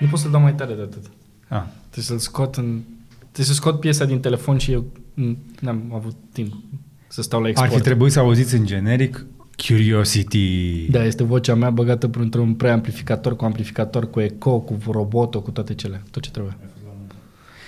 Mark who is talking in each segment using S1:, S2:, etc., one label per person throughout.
S1: Nu pot să dau mai tare de atât.
S2: Ah.
S1: Trebuie să-l scot în... Trebuie să scot piesa din telefon și eu mm, n-am avut timp să stau la
S2: Ar
S1: export.
S2: fi trebuit să auziți în generic Curiosity.
S1: Da, este vocea mea băgată într-un preamplificator cu amplificator, cu eco, cu robotul, cu toate cele, tot ce trebuie.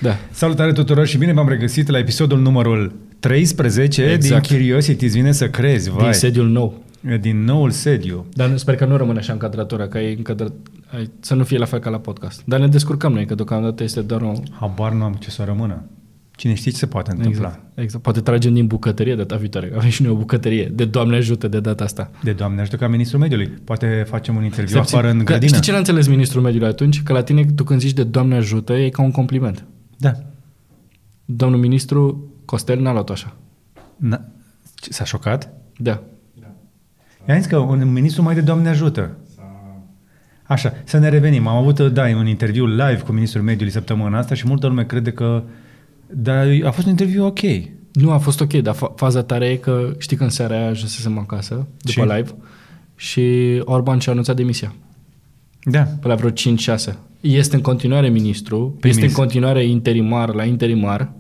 S1: Da.
S2: Salutare tuturor și bine v-am regăsit la episodul numărul 13
S1: Exact.
S2: din Curiosity. Îți vine să crezi, vai.
S1: Din sediul nou.
S2: din noul sediu.
S1: Dar nu- sper că nu rămâne așa încadratura, că e încadrat, ai, să nu fie la fel ca la podcast. Dar ne descurcăm noi, că deocamdată este doar o...
S2: Habar nu am ce să rămână. Cine știe ce se poate întâmpla.
S1: Exact, exact. Poate tragem din bucătărie data viitoare. Avem și noi o bucătărie. De Doamne ajută de data asta.
S2: De Doamne ajută ca ministrul mediului. Poate facem un interviu
S1: Stai
S2: afară
S1: puțin.
S2: în
S1: Că
S2: grădină.
S1: Știi ce n-a înțeles ministrul mediului atunci? Că la tine, tu când zici de Doamne ajută, e ca un compliment.
S2: Da.
S1: Domnul ministru Costel n-a luat așa.
S2: Na. Ce, S-a șocat?
S1: Da.
S2: I-am zis că un ministru mai de Doamne ajută. Așa, să ne revenim. Am avut, da, un interviu live cu ministrul mediului săptămâna asta și multă lume crede că dar a fost un interviu ok.
S1: Nu a fost ok, dar fa- faza tare e că știi că în seara aia ajunsesem acasă, după
S2: Și?
S1: live, și Orban și-a anunțat demisia.
S2: Da.
S1: Pe la vreo 5-6. Este în continuare ministru,
S2: Păi
S1: este în
S2: mis-
S1: continuare interimar la interimar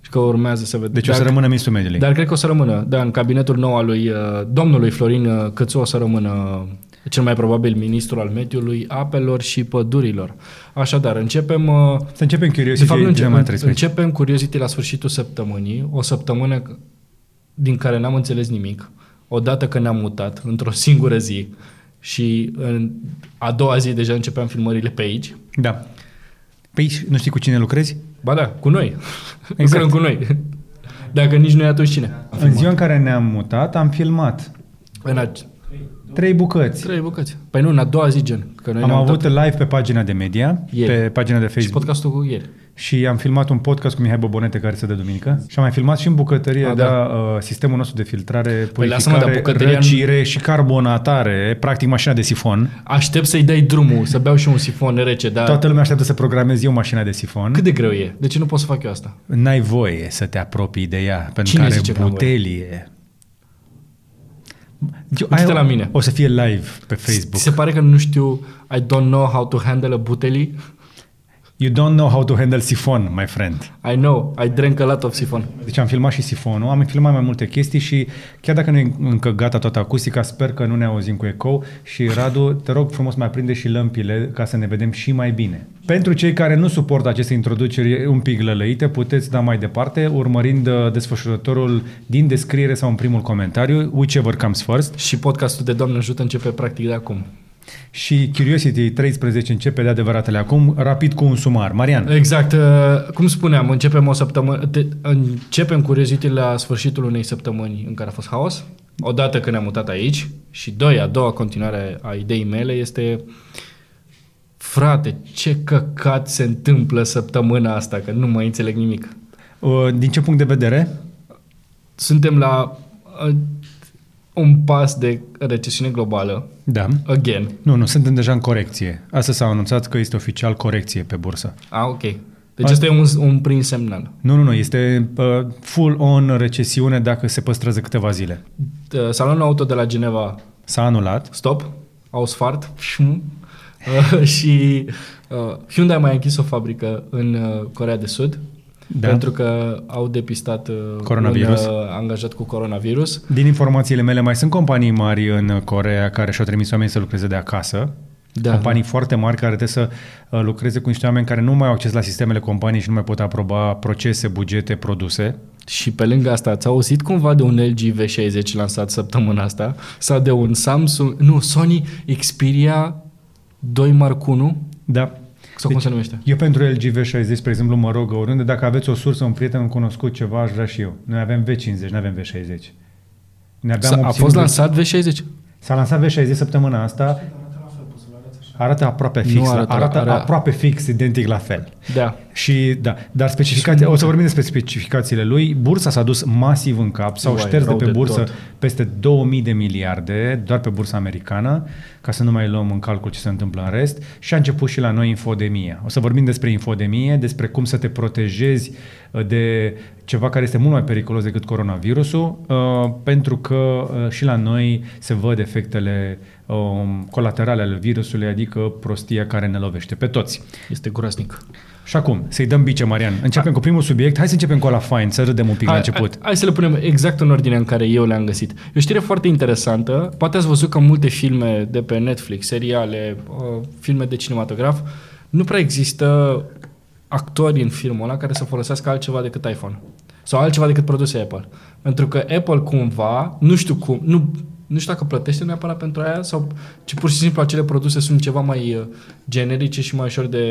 S1: și că urmează să vedem.
S2: Deci o să rămână ministrul mediului.
S1: Dar cred că o să rămână. Da, în cabinetul nou al lui uh, domnului Florin uh, Cățu o să rămână cel mai probabil ministru al mediului, apelor și pădurilor. Așadar, începem... uh,
S2: Să începem
S1: De
S2: Curiosity
S1: fapt, nu
S2: din
S1: începem,
S2: mai 13.
S1: începem Curiosity la sfârșitul săptămânii, o săptămână din care n-am înțeles nimic, odată că ne-am mutat într-o singură zi și în a doua zi deja începeam filmările pe aici.
S2: Da. Păi și nu știi cu cine lucrezi?
S1: Ba da, cu noi.
S2: Exact.
S1: Lucrăm cu noi. Dacă nici noi, atunci cine?
S2: În ziua în care ne-am mutat, am filmat
S1: În a...
S2: trei bucăți.
S1: trei bucăți. Păi nu, în a doua zi, gen. Că noi
S2: Am
S1: ne-am
S2: avut
S1: mutat
S2: live pe pagina de media,
S1: Ieri.
S2: pe pagina de
S1: și
S2: Facebook.
S1: podcastul cu ieri.
S2: Și am filmat un podcast cu Mihai Bobonete care se dă duminică. Și am mai filmat și în bucătărie,
S1: A,
S2: da,
S1: da.
S2: uh, sistemul nostru de filtrare,
S1: Păi lasă-mă, dar
S2: purificare,
S1: bucătăria nu-
S2: răcire și carbonatare, practic mașina de sifon.
S1: Aștept să-i dai drumul, să beau și un sifon rece, dar
S2: Toată lumea așteaptă să programez eu mașina de sifon.
S1: cât de greu e? De ce nu pot să fac eu asta?
S2: N-ai voie să te apropii de ea, pentru
S1: Cine
S2: că
S1: zice că
S2: are
S1: n-am voie?
S2: butelie. Eu,
S1: Uite-te la mine.
S2: O să fie live pe
S1: Ți
S2: Facebook.
S1: se pare că nu știu, I don't know how to handle a buteli?
S2: You don't know how to handle sifon, my friend.
S1: I know, I drank a lot of sifon.
S2: Deci am filmat și sifonul, am filmat mai multe chestii și chiar dacă nu e încă gata toată acustica, sper că nu ne auzim cu eco și Radu, te rog frumos mai aprinde și lămpile ca să ne vedem și mai bine. Pentru cei care nu suportă aceste introduceri un pic lălăite, puteți da mai departe urmărind uh, desfășurătorul din descriere sau în primul comentariu, whichever comes first.
S1: Și podcastul de Doamne ajută începe practic de acum.
S2: Și Curiosity 13 începe de adevăratele acum, rapid cu un sumar. Marian,
S1: Exact, uh, cum spuneam, începem o săptămână, te, începem Curiosity la sfârșitul unei săptămâni în care a fost haos, odată că ne-am mutat aici și doi, a doua continuare a ideii mele este frate, ce căcat se întâmplă săptămâna asta, că nu mai înțeleg nimic.
S2: uh, din ce punct de vedere?
S1: Suntem la uh, un pas de recesiune globală,
S2: Da.
S1: again.
S2: Nu, nu, suntem deja în corecție. Asta s-a anunțat că este oficial corecție pe bursă.
S1: Ah, ok. Deci asta e un, un prim semnal.
S2: Nu, nu, nu, este uh, full-on recesiune dacă se păstrează câteva zile.
S1: Uh, Salonul auto de la Geneva,
S2: S-a anulat.
S1: stop, au sfart, șum, uh, și uh, Hyundai a mai închis o fabrică în uh, Corea de Sud,
S2: Da.
S1: pentru că au depistat uh,
S2: Coronavirus.
S1: un uh, angajat cu coronavirus.
S2: Din informațiile mele, mai sunt companii mari în Corea care și-au trimis oameni să lucreze de acasă.
S1: Da.
S2: Companii foarte mari care trebuie să uh, lucreze cu niște oameni care nu mai au acces la sistemele companiei și nu mai pot aproba procese, bugete, produse.
S1: Și pe lângă asta, ați auzit cumva de un LG V60 lansat săptămâna asta? Sau de un Samsung, nu, Sony Xperia 2 Mark 1?
S2: Da.
S1: Sau cum se numește?
S2: Eu pentru LG V60, spre exemplu, mă rog oriunde, dacă aveți o sursă, un prieten, un cunoscut, ceva, aș vrea și eu. Noi avem V50, nu avem V60. Ne
S1: S-a- A fost lansat V60?
S2: S-a lansat V60 săptămâna asta. Arată aproape
S1: Nu
S2: fix,
S1: arată-
S2: arată, arată
S1: are-
S2: aproape fix, identic la fel.
S1: Da.
S2: Și da, dar specificații, o să vorbim despre specificațiile lui. Bursa s-a dus masiv în cap, s-au
S1: Uai,
S2: șters de
S1: rău
S2: pe
S1: de
S2: bursă
S1: tot.
S2: peste 2000 de miliarde, doar pe bursa americană, ca să nu mai luăm în calcul ce se întâmplă în rest. Și a început și la noi infodemia. O să vorbim despre infodemie, despre cum să te protejezi uh, de ceva care este mult mai periculos decât coronavirusul, uh, pentru că uh, și la noi se văd efectele um, colaterale ale virusului, adică prostia care ne lovește pe toți.
S1: Este groaznic.
S2: Și acum, să-i dăm bice, Marian. Începem cu primul subiect. Hai să începem cu ăla fain, să râdem un pic la început.
S1: Hai, hai să le punem exact în ordinea în care eu le-am găsit. E o știre foarte interesantă. Poate ați văzut că multe filme de pe Netflix, seriale, uh, filme de cinematograf, nu prea există actori în filmul ăla care să folosească altceva decât iPhone. Sau altceva decât produse Apple. Pentru că Apple cumva, nu știu cum, nu, nu știu dacă plătește neapărat pentru aia sau ci pur și simplu acele produse sunt ceva mai uh, generice și mai ușor de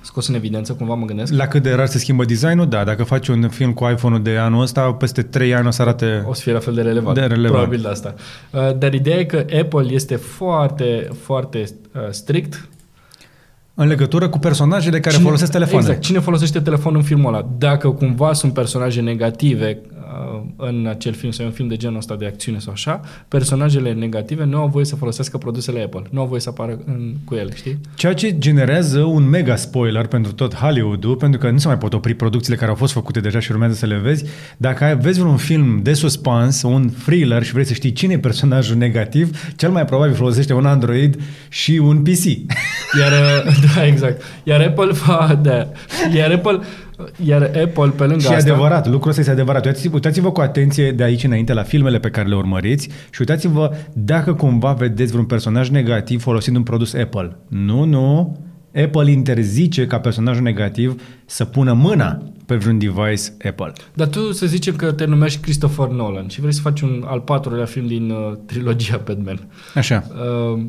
S1: scos în evidență, cumva mă gândesc.
S2: La cât de rar se schimbă designul, da. Dacă faci un film cu iPhone-ul de anul ăsta, peste 3 ani o să arate...
S1: O să fie la fel de relevant.
S2: De relevant.
S1: Probabil de asta. Uh, Dar ideea e că Apple este foarte, foarte uh, strict.
S2: În legătură cu personajele care folosesc telefoane.
S1: Exact. Cine folosește telefonul în filmul ăla? Dacă cumva sunt personaje negative uh, în acel film sau în film de genul ăsta de acțiune sau așa, personajele negative nu au voie să folosească produsele Apple. Nu au voie să apară în, cu ele, știi?
S2: Ceea ce generează un mega spoiler pentru tot Hollywood-ul, pentru că nu se mai pot opri producțiile care au fost făcute deja și urmează să le vezi. Dacă ai, vezi un film de suspans, un thriller și vrei să știi cine e personajul negativ, cel mai probabil folosește un Android și un PC.
S1: Iar, uh, da, exact. Iar Apple va, da. Iar Apple, iar Apple pe lângă
S2: și
S1: asta...
S2: e adevărat, lucrul ăsta este adevărat. Uitați- Uitați-vă cu atenție de aici înainte la filmele pe care le urmăriți și uitați-vă dacă cumva vedeți vreun personaj negativ folosind un produs Apple. Nu, nu. Apple interzice ca personajul negativ să pună mâna pe vreun device Apple.
S1: Dar tu să zicem că te numești Christopher Nolan și vrei să faci un al patrulea film din uh, trilogia Batman.
S2: Așa.
S1: Uh,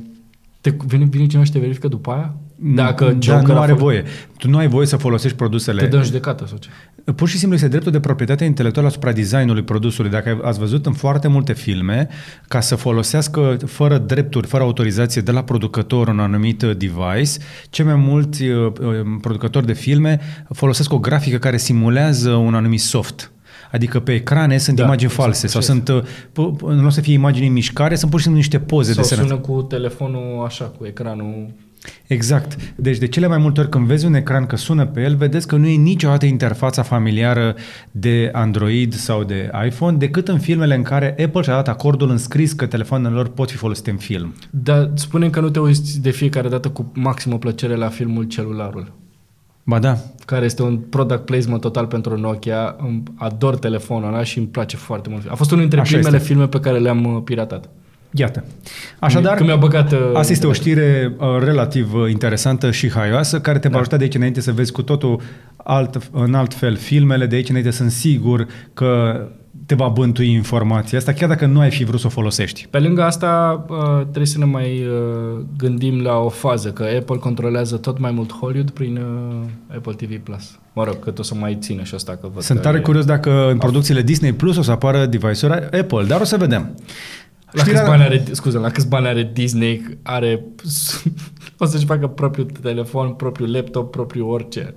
S1: te, vine, vine cineva și te verifică după aia? Dacă
S2: da,
S1: Joker
S2: nu
S1: a
S2: are
S1: fost-
S2: voie. Tu nu ai voie să folosești produsele.
S1: Te dă în judecată sau ce?
S2: Pur și simplu este dreptul de proprietate intelectuală asupra designului produsului. Dacă ai- ați văzut în foarte multe filme, ca să folosească fără drepturi, fără autorizație de la producător un anumit uh, device, cei mai mulți uh, uh, producători de filme folosesc o grafică care simulează un anumit soft. Adică pe ecrane sunt
S1: Da,
S2: imagini
S1: exact,
S2: false sau
S1: așa
S2: sunt, uh, p- p- nu o să fie imagini în mișcare, sunt pur și simplu niște poze
S1: Sau
S2: desenate.
S1: sună cu telefonul așa, cu ecranul...
S2: Exact. Deci de cele mai multe ori când vezi un ecran că sună pe el, vedeți că nu e niciodată interfața familiară de Android sau de iPhone, decât în filmele în care Apple și-a dat acordul înscris că telefoanele lor pot fi folosite în film.
S1: Dar spune că nu te uiți de fiecare dată cu maximă plăcere la filmul Celularul,
S2: Ba da,
S1: care este un product placement total pentru Nokia. Îmi ador telefonul ăla și îmi place foarte mult. A fost unul dintre
S2: Așa
S1: primele
S2: este.
S1: filme pe care le-am uh, piratat.
S2: Iată. Așadar,
S1: Când mi-a băgat... uh,
S2: asta este o
S1: internet.
S2: știre uh, relativ uh, interesantă și haioasă, care te va
S1: Da.
S2: ajuta de aici înainte să vezi cu totul alt, în alt fel filmele. De aici înainte sunt sigur că te va bântui informația asta, chiar dacă nu ai fi vrut să o folosești.
S1: Pe lângă asta, uh, trebuie să ne mai uh, gândim la o fază, că Apple controlează tot mai mult Hollywood prin uh, Apple TV+. Plus. Mă rog, că o să mai țină și asta că văd
S2: Sunt
S1: că
S2: tare
S1: e-
S2: curios dacă în producțiile Disney Plus o să apară device-uri Apple, dar o să vedem.
S1: La câți bani are, scuze, la câți bani are Disney, are, o să-și facă propriul telefon, propriul laptop, propriul orice.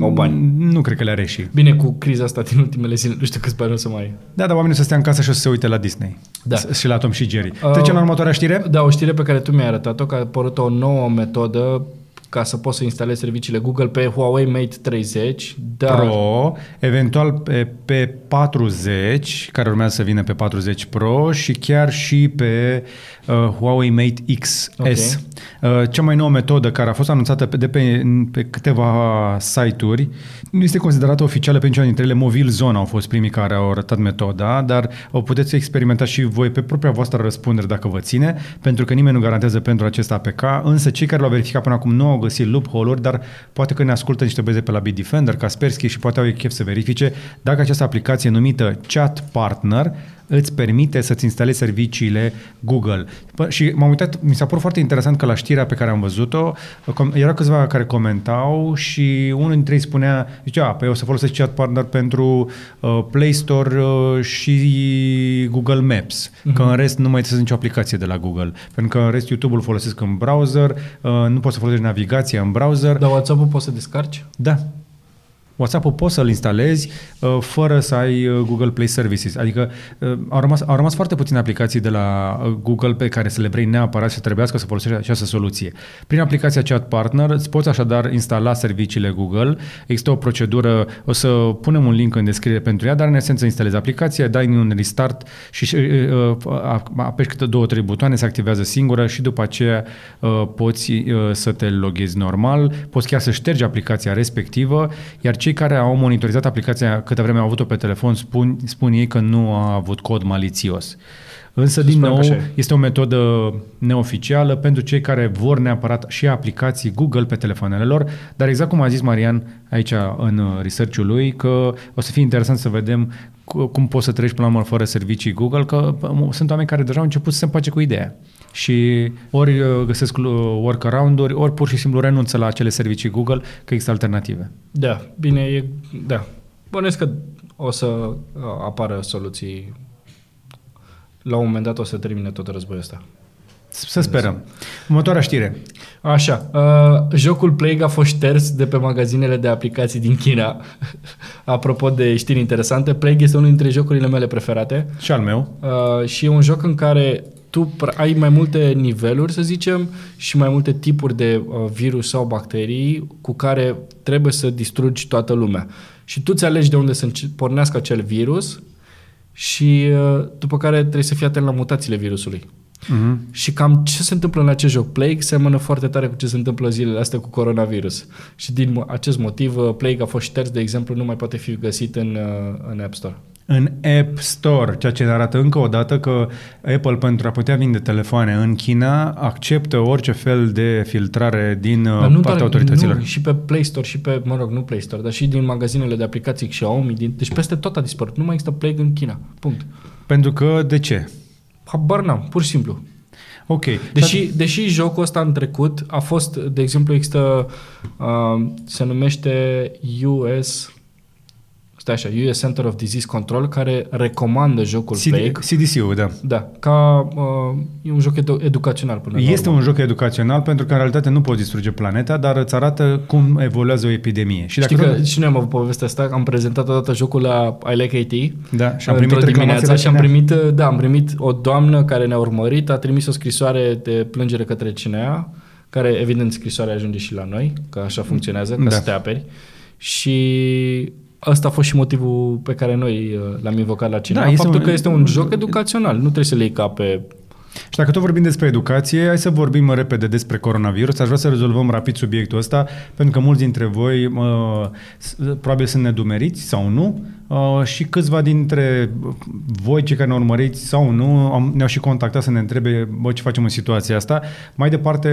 S1: Au bani.
S2: Nu cred că le are și.
S1: Bine, cu criza asta din ultimele zile, nu știu câți bani o să mai...
S2: Da, dar oamenii o să stea în casă și o să se uite la Disney.
S1: Da.
S2: S- Și la Tom și Jerry.
S1: Uh,
S2: Trecem la următoarea știre?
S1: Da, o știre pe care tu mi-ai arătat-o, că a apărut o nouă metodă ca să poți să instalezi serviciile Google pe Huawei Mate 30. Dar
S2: Pro, eventual pe, pe 40, care urmează să vină pe 40 Pro și chiar și pe uh, Huawei Mate XS.
S1: Ok.
S2: Uh, cea mai nouă metodă care a fost anunțată pe, de pe, pe câteva site-uri nu este considerată oficială pe niciuna dintre ele. Movil Zone au fost primii care au arătat metoda, dar o puteți experimenta și voi pe propria voastră răspundere dacă vă ține, pentru că nimeni nu garantează pentru acest APK, însă cei care l-au verificat până acum nu au găsit loophole-uri, dar poate că ne ascultă niște băieți pe la Bitdefender, Kaspersky și poate au chef să verifice dacă această aplicație numită Chat Partner îți permite să-ți instalezi serviciile Google. Pă, și m-am uitat, mi s-a părut foarte interesant că la știrea pe care am văzut-o, com- erau câțiva care comentau și unul dintre ei spunea, zicea, a, păi o să folosesc chat partner pentru uh, Play Store uh, și Google Maps, uh-huh. că în rest nu mai trebuie nicio aplicație de la Google, pentru că în rest YouTube-ul folosesc în browser, uh, nu poți să folosești navigația în browser.
S1: Dar WhatsApp-ul poți să descarci?
S2: Da, WhatsApp-ul poți să-l instalezi uh, fără să ai uh, Google Play Services. Adică uh, au, rămas, au rămas foarte puține aplicații de la uh, Google pe care să le vrei neapărat să trebuiască să folosești această soluție. Prin aplicația Chat Partner îți poți așadar instala serviciile Google. Există o procedură, o să punem un link în descriere pentru ea, dar în esență instalezi aplicația, dai un restart și uh, uh, apeși câte două, trei butoane, se activează singură și după aceea uh, poți uh, să te loghezi normal, poți chiar să ștergi aplicația respectivă, iar ce cei care au monitorizat aplicația câtă vreme au avut-o pe telefon spun, spun ei că nu a avut cod malițios. Însă, din nou, este o metodă neoficială pentru cei care vor neapărat și aplicații Google pe telefoanele lor, dar exact cum a zis Marian aici în research-ul lui, că o să fie interesant să vedem cum poți să treci până la urmă fără servicii Google, că sunt oameni care deja au început să se împace cu ideea și ori uh, găsesc uh, workaround-uri, ori pur și simplu renunță la acele servicii Google, că există alternative.
S1: Da, bine, e, da. Bănesc că o să uh, apară soluții la un moment dat o să termine tot războiul ăsta.
S2: Să sperăm. Următoarea știre.
S1: Așa, uh, jocul Plague a fost șters de pe magazinele de aplicații din China. Apropo de știri interesante, Plague este unul dintre jocurile mele preferate.
S2: Și al meu.
S1: Uh, și e un joc în care tu ai mai multe niveluri, să zicem, și mai multe tipuri de uh, virus sau bacterii cu care trebuie să distrugi toată lumea. Și tu ți alegi de unde să pornească acel virus și uh, după care trebuie să fii atent la mutațiile virusului. Uh-huh. Și cam ce se întâmplă în acest joc Plague seamănă foarte tare cu ce se întâmplă zilele astea cu coronavirus. Și din acest motiv uh, Plague a fost șters, de exemplu, nu mai poate fi găsit în, uh, în App Store
S2: în App Store, ceea ce ne arată încă o dată că Apple, pentru a putea vinde telefoane în China, acceptă orice fel de filtrare din dar uh, nu partea doar, autorităților.
S1: Nu, și pe Play Store, și pe, mă rog, nu Play Store, dar și din magazinele de aplicații Xiaomi, din, deci peste tot a dispărut. Nu mai există Play în China. Punct.
S2: Pentru că, de ce?
S1: Habar n-am, pur și simplu.
S2: Ok.
S1: Deși, deși jocul ăsta în trecut a fost, de exemplu, există, uh, se numește US stai așa, US Center of Disease Control, care recomandă jocul CD, Plague.
S2: CDC-ul, da.
S1: Da, ca uh, e un joc edu- educațional până
S2: Este un joc educațional pentru că în realitate nu poți distruge planeta, dar îți arată cum evoluează o epidemie.
S1: Și dacă Știi că și noi am avut povestea asta, am prezentat odată jocul la I Like IT.
S2: Da, și am primit dimineața
S1: și am primit, da, am primit o doamnă care ne-a urmărit, a trimis o scrisoare de plângere către cineva, care evident scrisoarea ajunge și la noi, că așa funcționează, ca da. să te aperi. Și Asta a fost și motivul pe care noi uh, l-am invocat la cineva. Da, faptul un... că este un joc educațional. Nu trebuie să le iei ca pe
S2: și dacă tot vorbim despre educație, hai să vorbim vrea despre coronavirus. Aș vrea să rezolvăm rapid subiectul ăsta, pentru că mulți dintre voi uh, probabil sunt nedumeriți sau nu Uh, și câțiva dintre voi, cei care ne urmăriți sau nu, am, ne-au și contactat să ne întrebe bă, ce facem în situația asta. Mai departe,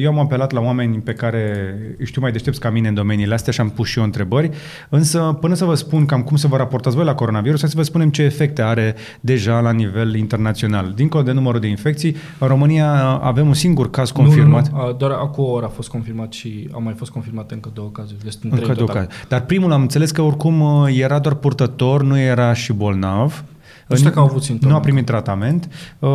S2: eu am apelat la oameni pe care știu mai deștepți ca mine în domeniile astea și am pus și eu întrebări, însă până să vă spun cam cum să vă raportați voi la coronavirus, să vă spunem ce efecte are deja la nivel internațional. Dincolo de numărul de infecții, în România avem un singur caz confirmat.
S1: Nu, nu, doar acum o oră a fost confirmat și au mai fost confirmate încă două cazuri. Deci încă
S2: două cazuri. Dar primul am înțeles că oricum era doar purtător, nu era și bolnav.
S1: Nu știu că au avut simptome.
S2: Nu a primit tratament uh,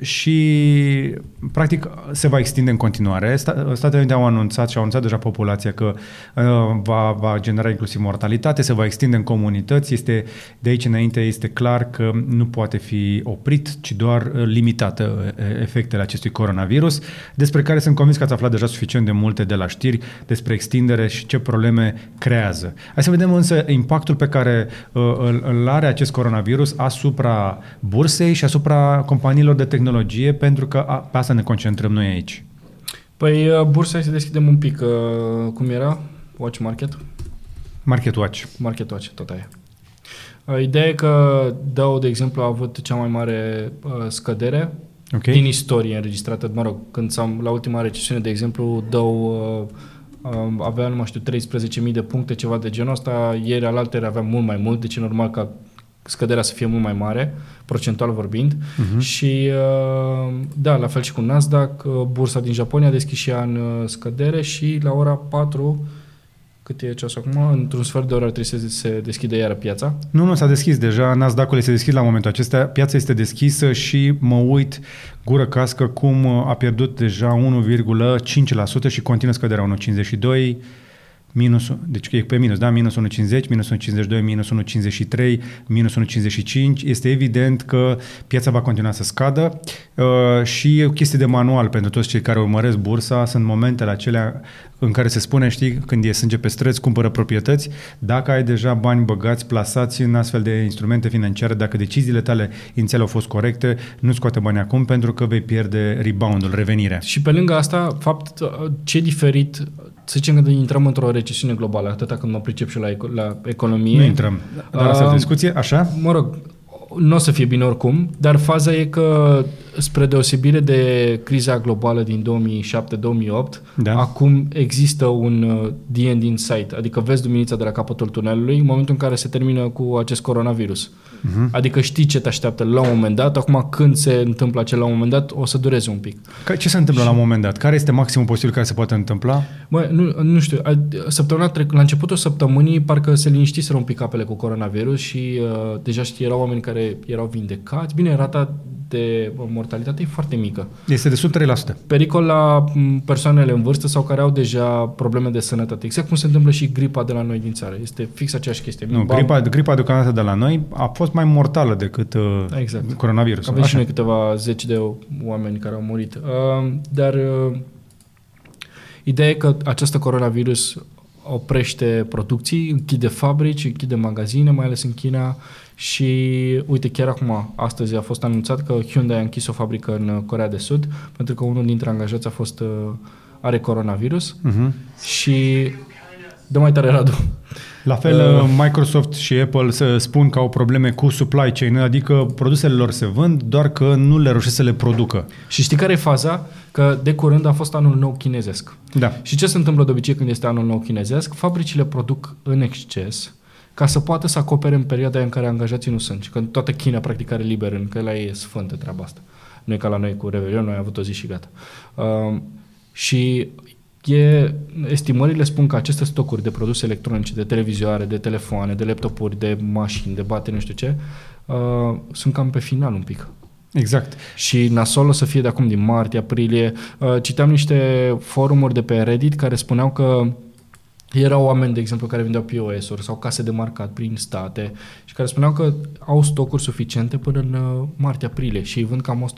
S2: și practic se va extinde în continuare. Statele Unite au anunțat și au anunțat deja populația că uh, va, va genera inclusiv mortalitate, se va extinde în comunități. Este, de aici înainte este clar că nu poate fi oprit, ci doar uh, limitată uh, efectele acestui coronavirus, despre care sunt convins că ați aflat deja suficient de multe de la știri despre extindere și ce probleme creează. Hai să vedem însă impactul pe care uh, îl, îl are acest coronavirus asupra bursei și asupra companiilor de tehnologie, pentru că a, pe asta ne concentrăm noi aici.
S1: Păi uh, bursa să deschidem un pic. Uh, cum era? Watch Market?
S2: Market Watch.
S1: Market Watch, tot aia. Uh, ideea e că Dow, de exemplu, a avut cea mai mare uh, scădere okay. din istorie înregistrată. Mă rog, când s-am, la ultima recesiune, de exemplu, Dow uh, uh, avea, nu mai știu, 13.000 de puncte, ceva de genul ăsta. Ieri, alaltă avea mult mai mult, deci e normal ca scăderea să fie mult mai mare, procentual vorbind. Uh-huh. Și uh, da, la fel și cu Nasdaq, uh, bursa din Japonia a deschis și ea în uh, scădere și la ora 4 cât e ceasul acum? Într-un sfert de oră ar trebui să se deschide iară piața.
S2: Nu, nu, s-a deschis deja. Nasdaq-ul este deschis la momentul acesta. Piața este deschisă și mă uit gură cască cum a pierdut deja 1,5% și continuă scăderea 1,52% minus, deci e pe minus, da? Minus 1,50, minus 1,52, minus 1,53, minus 1,55. Este evident că piața va continua să scadă uh, și e o chestie de manual pentru toți cei care urmăresc bursa. Sunt momentele acelea în care se spune, știi, când e sânge pe străzi, cumpără proprietăți. Dacă ai deja bani băgați, plasați în astfel de instrumente financiare, dacă deciziile tale inițiale au fost corecte, nu scoate bani acum pentru că vei pierde rebound-ul, revenirea.
S1: Și pe lângă asta, fapt, ce diferit, să zicem că intrăm într-o recesiune globală, atâta când mă pricep și la, la economie.
S2: Nu intrăm, dar asta uh, discuție, așa?
S1: Mă rog, nu o să fie bine oricum, dar faza e că, spre deosebire de criza globală din 2007-2008, da. acum există un uh, the end in sight, adică vezi duminița de la capătul tunelului în momentul în care se termină cu acest coronavirus. Uh-huh. Adică știi ce te așteaptă la un moment dat, acum când se întâmplă acel la un moment dat, o să dureze un pic.
S2: Ce se întâmplă și... la un moment dat? Care este maximul posibil care se poate întâmpla?
S1: Bă, nu, nu știu, săptămâna trec, la începutul săptămânii parcă se liniștiseră un pic apele cu coronavirus și uh, deja știi, erau oameni care erau vindecați. Bine, rata de mortalitate e foarte mică.
S2: Este de sub 3%.
S1: Pericol la persoanele în vârstă sau care au deja probleme de sănătate. Exact cum se întâmplă și gripa de la noi din țară. Este fix aceeași chestie.
S2: Nu, gripa, gripa deocamdată de la noi a fost mai mortală decât uh, exact. coronavirusul.
S1: Avem și noi câteva zeci de oameni care au murit. Uh, dar uh, ideea e că această coronavirus oprește producții, închide fabrici, închide magazine, mai ales în China și uite, chiar acum, astăzi a fost anunțat că Hyundai a închis o fabrică în Corea de Sud pentru că unul dintre angajați a fost uh, are coronavirus uh-huh. și dă mai tare Radu.
S2: La fel, uh, Microsoft și Apple se spun că au probleme cu supply chain, adică produsele lor se vând, doar că nu le reușesc să le producă.
S1: Și știi care e faza? Că de curând a fost anul nou chinezesc.
S2: Da.
S1: Și ce se întâmplă de obicei când este anul nou chinezesc? Fabricile produc în exces ca să poată să acopere în perioada în care angajații nu sunt. Și când toată China practic are liber în că la ei e sfântă treaba asta. Nu e ca la noi cu Revelion, noi am avut o zi și gata. Uh, și e, estimările spun că aceste stocuri de produse electronice, de televizioare, de telefoane, de laptopuri, de mașini, de baterii, nu știu ce, uh, sunt cam pe final un pic.
S2: Exact.
S1: Și nasol o să fie de acum din martie, aprilie. Uh, citeam niște forumuri de pe Reddit care spuneau că erau oameni, de exemplu, care vindeau POS-uri sau case de marcat prin state și care spuneau că au stocuri suficiente până în uh, martie-aprilie și îi vând cam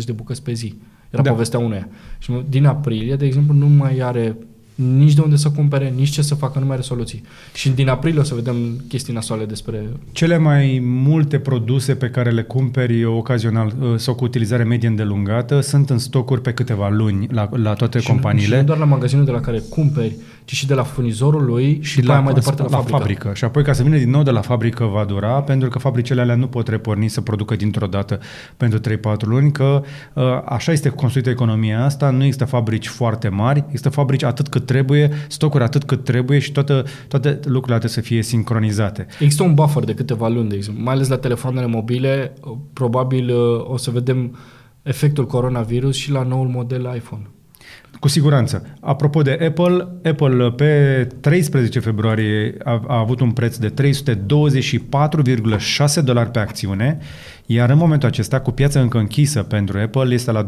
S1: 100-150 de bucăți pe zi. Era da. povestea uneia. Și din aprilie, de exemplu, nu mai are nici de unde să cumpere, nici ce să facă, nu mai are soluții. Și din aprilie o să vedem chestii nasoale despre...
S2: Cele mai multe produse pe care le cumperi ocazional uh, sau cu utilizare medie îndelungată sunt în stocuri pe câteva luni la, la toate și companiile. Nu, și
S1: nu doar la magazinul de la care cumperi, ci și de la furnizorul lui și, și la, mai departe la, la fabrică. fabrică.
S2: Și apoi ca să vină din nou de la fabrică va dura, pentru că fabricele alea nu pot reporni să producă dintr-o dată pentru 3-4 luni, că uh, așa este construită economia asta, nu există fabrici foarte mari, există fabrici atât cât trebuie, stocuri atât cât trebuie și toate, toate lucrurile trebuie să fie sincronizate.
S1: Există un buffer de câteva luni, de exemplu, mai ales la telefoanele mobile, probabil uh, o să vedem efectul coronavirus și la noul model iPhone.
S2: Cu siguranță. Apropo de Apple, Apple pe 13 februarie a, a avut un preț de 324,6 dolari pe acțiune, iar în momentul acesta, cu piața încă închisă pentru Apple, este la 273,52.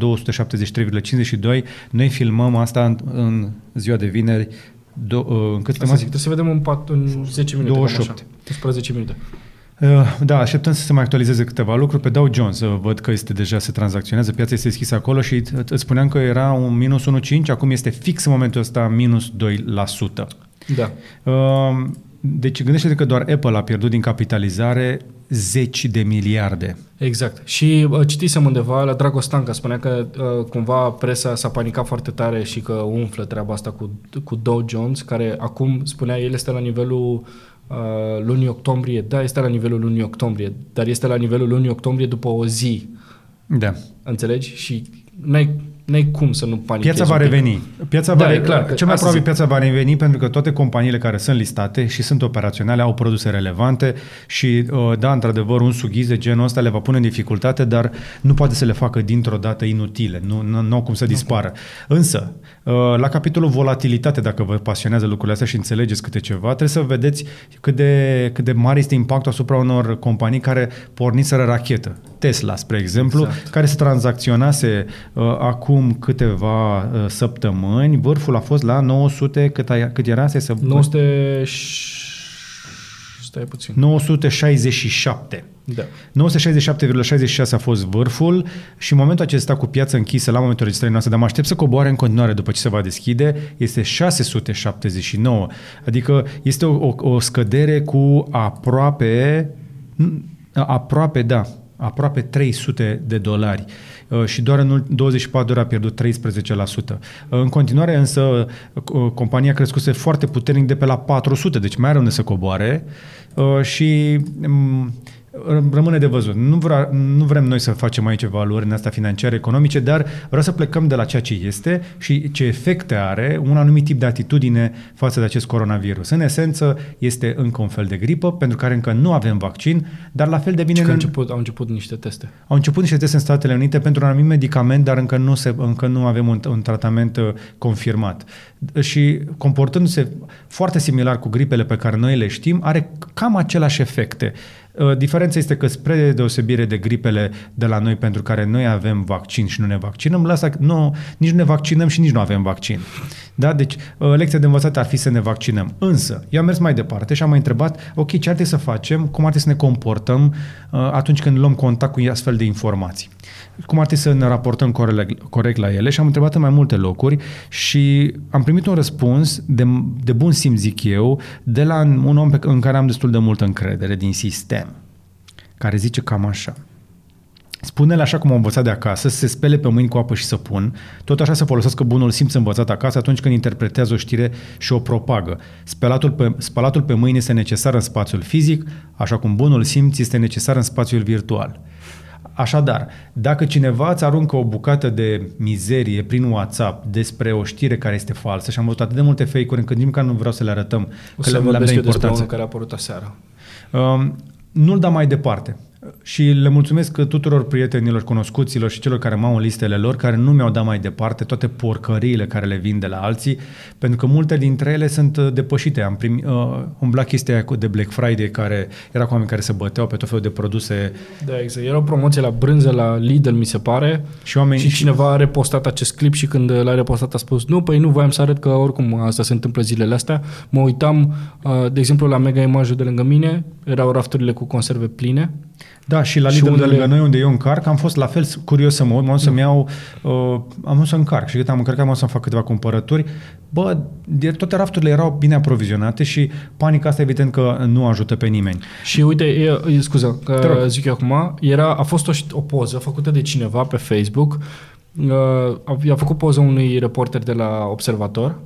S2: Noi filmăm asta în, în ziua de vineri do, în câte
S1: Asta zic, să vedem în, pat, în 10 minute. 28. 10 minute.
S2: Uh, da, așteptăm să se mai actualizeze câteva lucruri. Pe Dow Jones uh, văd că este deja se tranzacționează, piața este deschisă acolo și îți spuneam că era un minus 1,5, acum este fix în momentul ăsta minus 2%.
S1: Da.
S2: Uh, deci gândește-te că doar Apple a pierdut din capitalizare zeci de miliarde.
S1: Exact. Și uh, citisem undeva la Dragostanca, spunea că uh, cumva presa s-a panicat foarte tare și că umflă treaba asta cu, cu Dow Jones, care acum spunea el este la nivelul uh, lunii octombrie. Da, este la nivelul lunii octombrie, dar este la nivelul lunii octombrie după o zi.
S2: Da.
S1: Înțelegi? Și n-ai N-ai cum să nu panichezi.
S2: Piața va
S1: un pic.
S2: reveni. Piața
S1: Da,
S2: va
S1: e
S2: re-
S1: clar că
S2: Cel mai
S1: asta
S2: probabil
S1: zic.
S2: piața va reveni pentru că toate companiile care sunt listate și sunt operaționale au produse relevante și, uh, da, într-adevăr, un sughiz de genul ăsta le va pune în dificultate, dar nu poate să le facă dintr-o dată inutile. Nu, nu, nu au cum să dispară. Însă, uh, la capitolul volatilitate, dacă vă pasionează lucrurile astea și înțelegeți câte ceva, trebuie să vedeți cât de, cât de mare este impactul asupra unor companii care porniseră rachetă. Tesla, spre exemplu,
S1: Exact.
S2: care se tranzacționase uh, acum câteva uh, săptămâni, vârful a fost la 900, cât, a, cât era să
S1: 900 și... Stai puțin.
S2: 967.
S1: Da.
S2: 967,66 a fost vârful și în momentul acesta cu piața închisă la momentul registrării noastre, dar mă aștept să coboare în continuare după ce se va deschide, este 679. Adică este o, o, o scădere cu aproape, aproape, da, aproape 300 de dolari Uh, și doar în ult- 24 de ore a pierdut 13%. Uh, În continuare însă uh, compania a crescuse foarte puternic de pe la 400, deci mai are unde să coboare uh, și mm, rămâne de văzut. Nu, vrea, nu vrem noi să facem aici valori în astea financiare, economice, dar vreau să plecăm de la ceea ce este și ce efecte are un anumit tip de atitudine față de acest coronavirus. În esență, este încă un fel de gripă, pentru care încă nu avem vaccin, dar la fel de bine...
S1: Și că
S2: în-
S1: început, au început niște teste.
S2: au început niște teste în Statele Unite pentru un anumit medicament, dar încă nu, se, încă nu avem un, un tratament uh, confirmat. Și comportându-se foarte similar cu gripele pe care noi le știm, are cam aceleași efecte. Uh, Diferența este că spre deosebire de gripele de la noi pentru care noi avem vaccin și nu ne vaccinăm, la asta nu, nici nu ne vaccinăm și nici nu avem vaccin. Da? Deci uh, lecția de învățat ar fi să ne vaccinăm. Însă, eu am mers mai departe și am mai întrebat, ok, ce ar trebui să facem, cum ar trebui să ne comportăm uh, atunci când luăm contact cu astfel de informații. Cum ar trebui să ne raportăm corect, corect la ele și am întrebat în mai multe locuri și am primit un răspuns de, de bun simț, zic eu, de la un om pe, în care am destul de multă încredere din sistem, care zice cam așa. Spune-le așa cum au învățat de acasă, să se spele pe mâini cu apă și săpun, tot așa să folosească bunul simț învățat acasă atunci când interpretează o știre și o propagă. Spălatul pe, spălatul pe mâini este necesar în spațiul fizic, așa cum bunul simț este necesar în spațiul virtual. Așadar, dacă cineva îți aruncă o bucată de mizerie prin WhatsApp despre o știre care este falsă și am văzut atât de multe fake-uri încât nici măcar nu vreau să le arătăm,
S1: O
S2: că
S1: să
S2: le-am dat
S1: vorbesc eu despre
S2: importanță.
S1: unul care a apărut aseară.
S2: Um, nu-l da mai departe. Și le mulțumesc tuturor prietenilor, cunoscuților și celor care m-au în listele lor, care nu mi-au dat mai departe toate porcăriile care le vin de la alții, pentru că multe dintre ele sunt uh, depășite. Am primit, uh, umbla chestia aia cu- de Black Friday, care era cu oameni care se băteau pe tot felul de produse
S1: Da, exact. Era o promoție la brânză la Lidl, mi se pare.
S2: și oameni...
S1: Și cineva a repostat acest clip și când l-a repostat a spus nu, păi nu voiam să arăt că oricum asta se întâmplă zilele astea. Mă uitam, uh, de exemplu, la Mega Image de lângă mine, erau rafturile cu conserve pline.
S2: Da, și la
S1: Și
S2: Lidl de
S1: unele-
S2: lângă noi unde eu încarc, am fost la fel curios să mă uit, m-am dus să-mi iau, uh, am vrut să încarc și cât am încărcat, am vrut să fac câteva cumpărături. Bă, de- toate rafturile erau bine aprovizionate și panica asta evident că nu ajută pe nimeni.
S1: Și uite, e, e, scuză,
S2: Te
S1: că
S2: rog.
S1: zic eu acum, era, a fost o, șt- o poză făcută de cineva pe Facebook, uh, a, i-a făcut poză unui reporter de la Observator.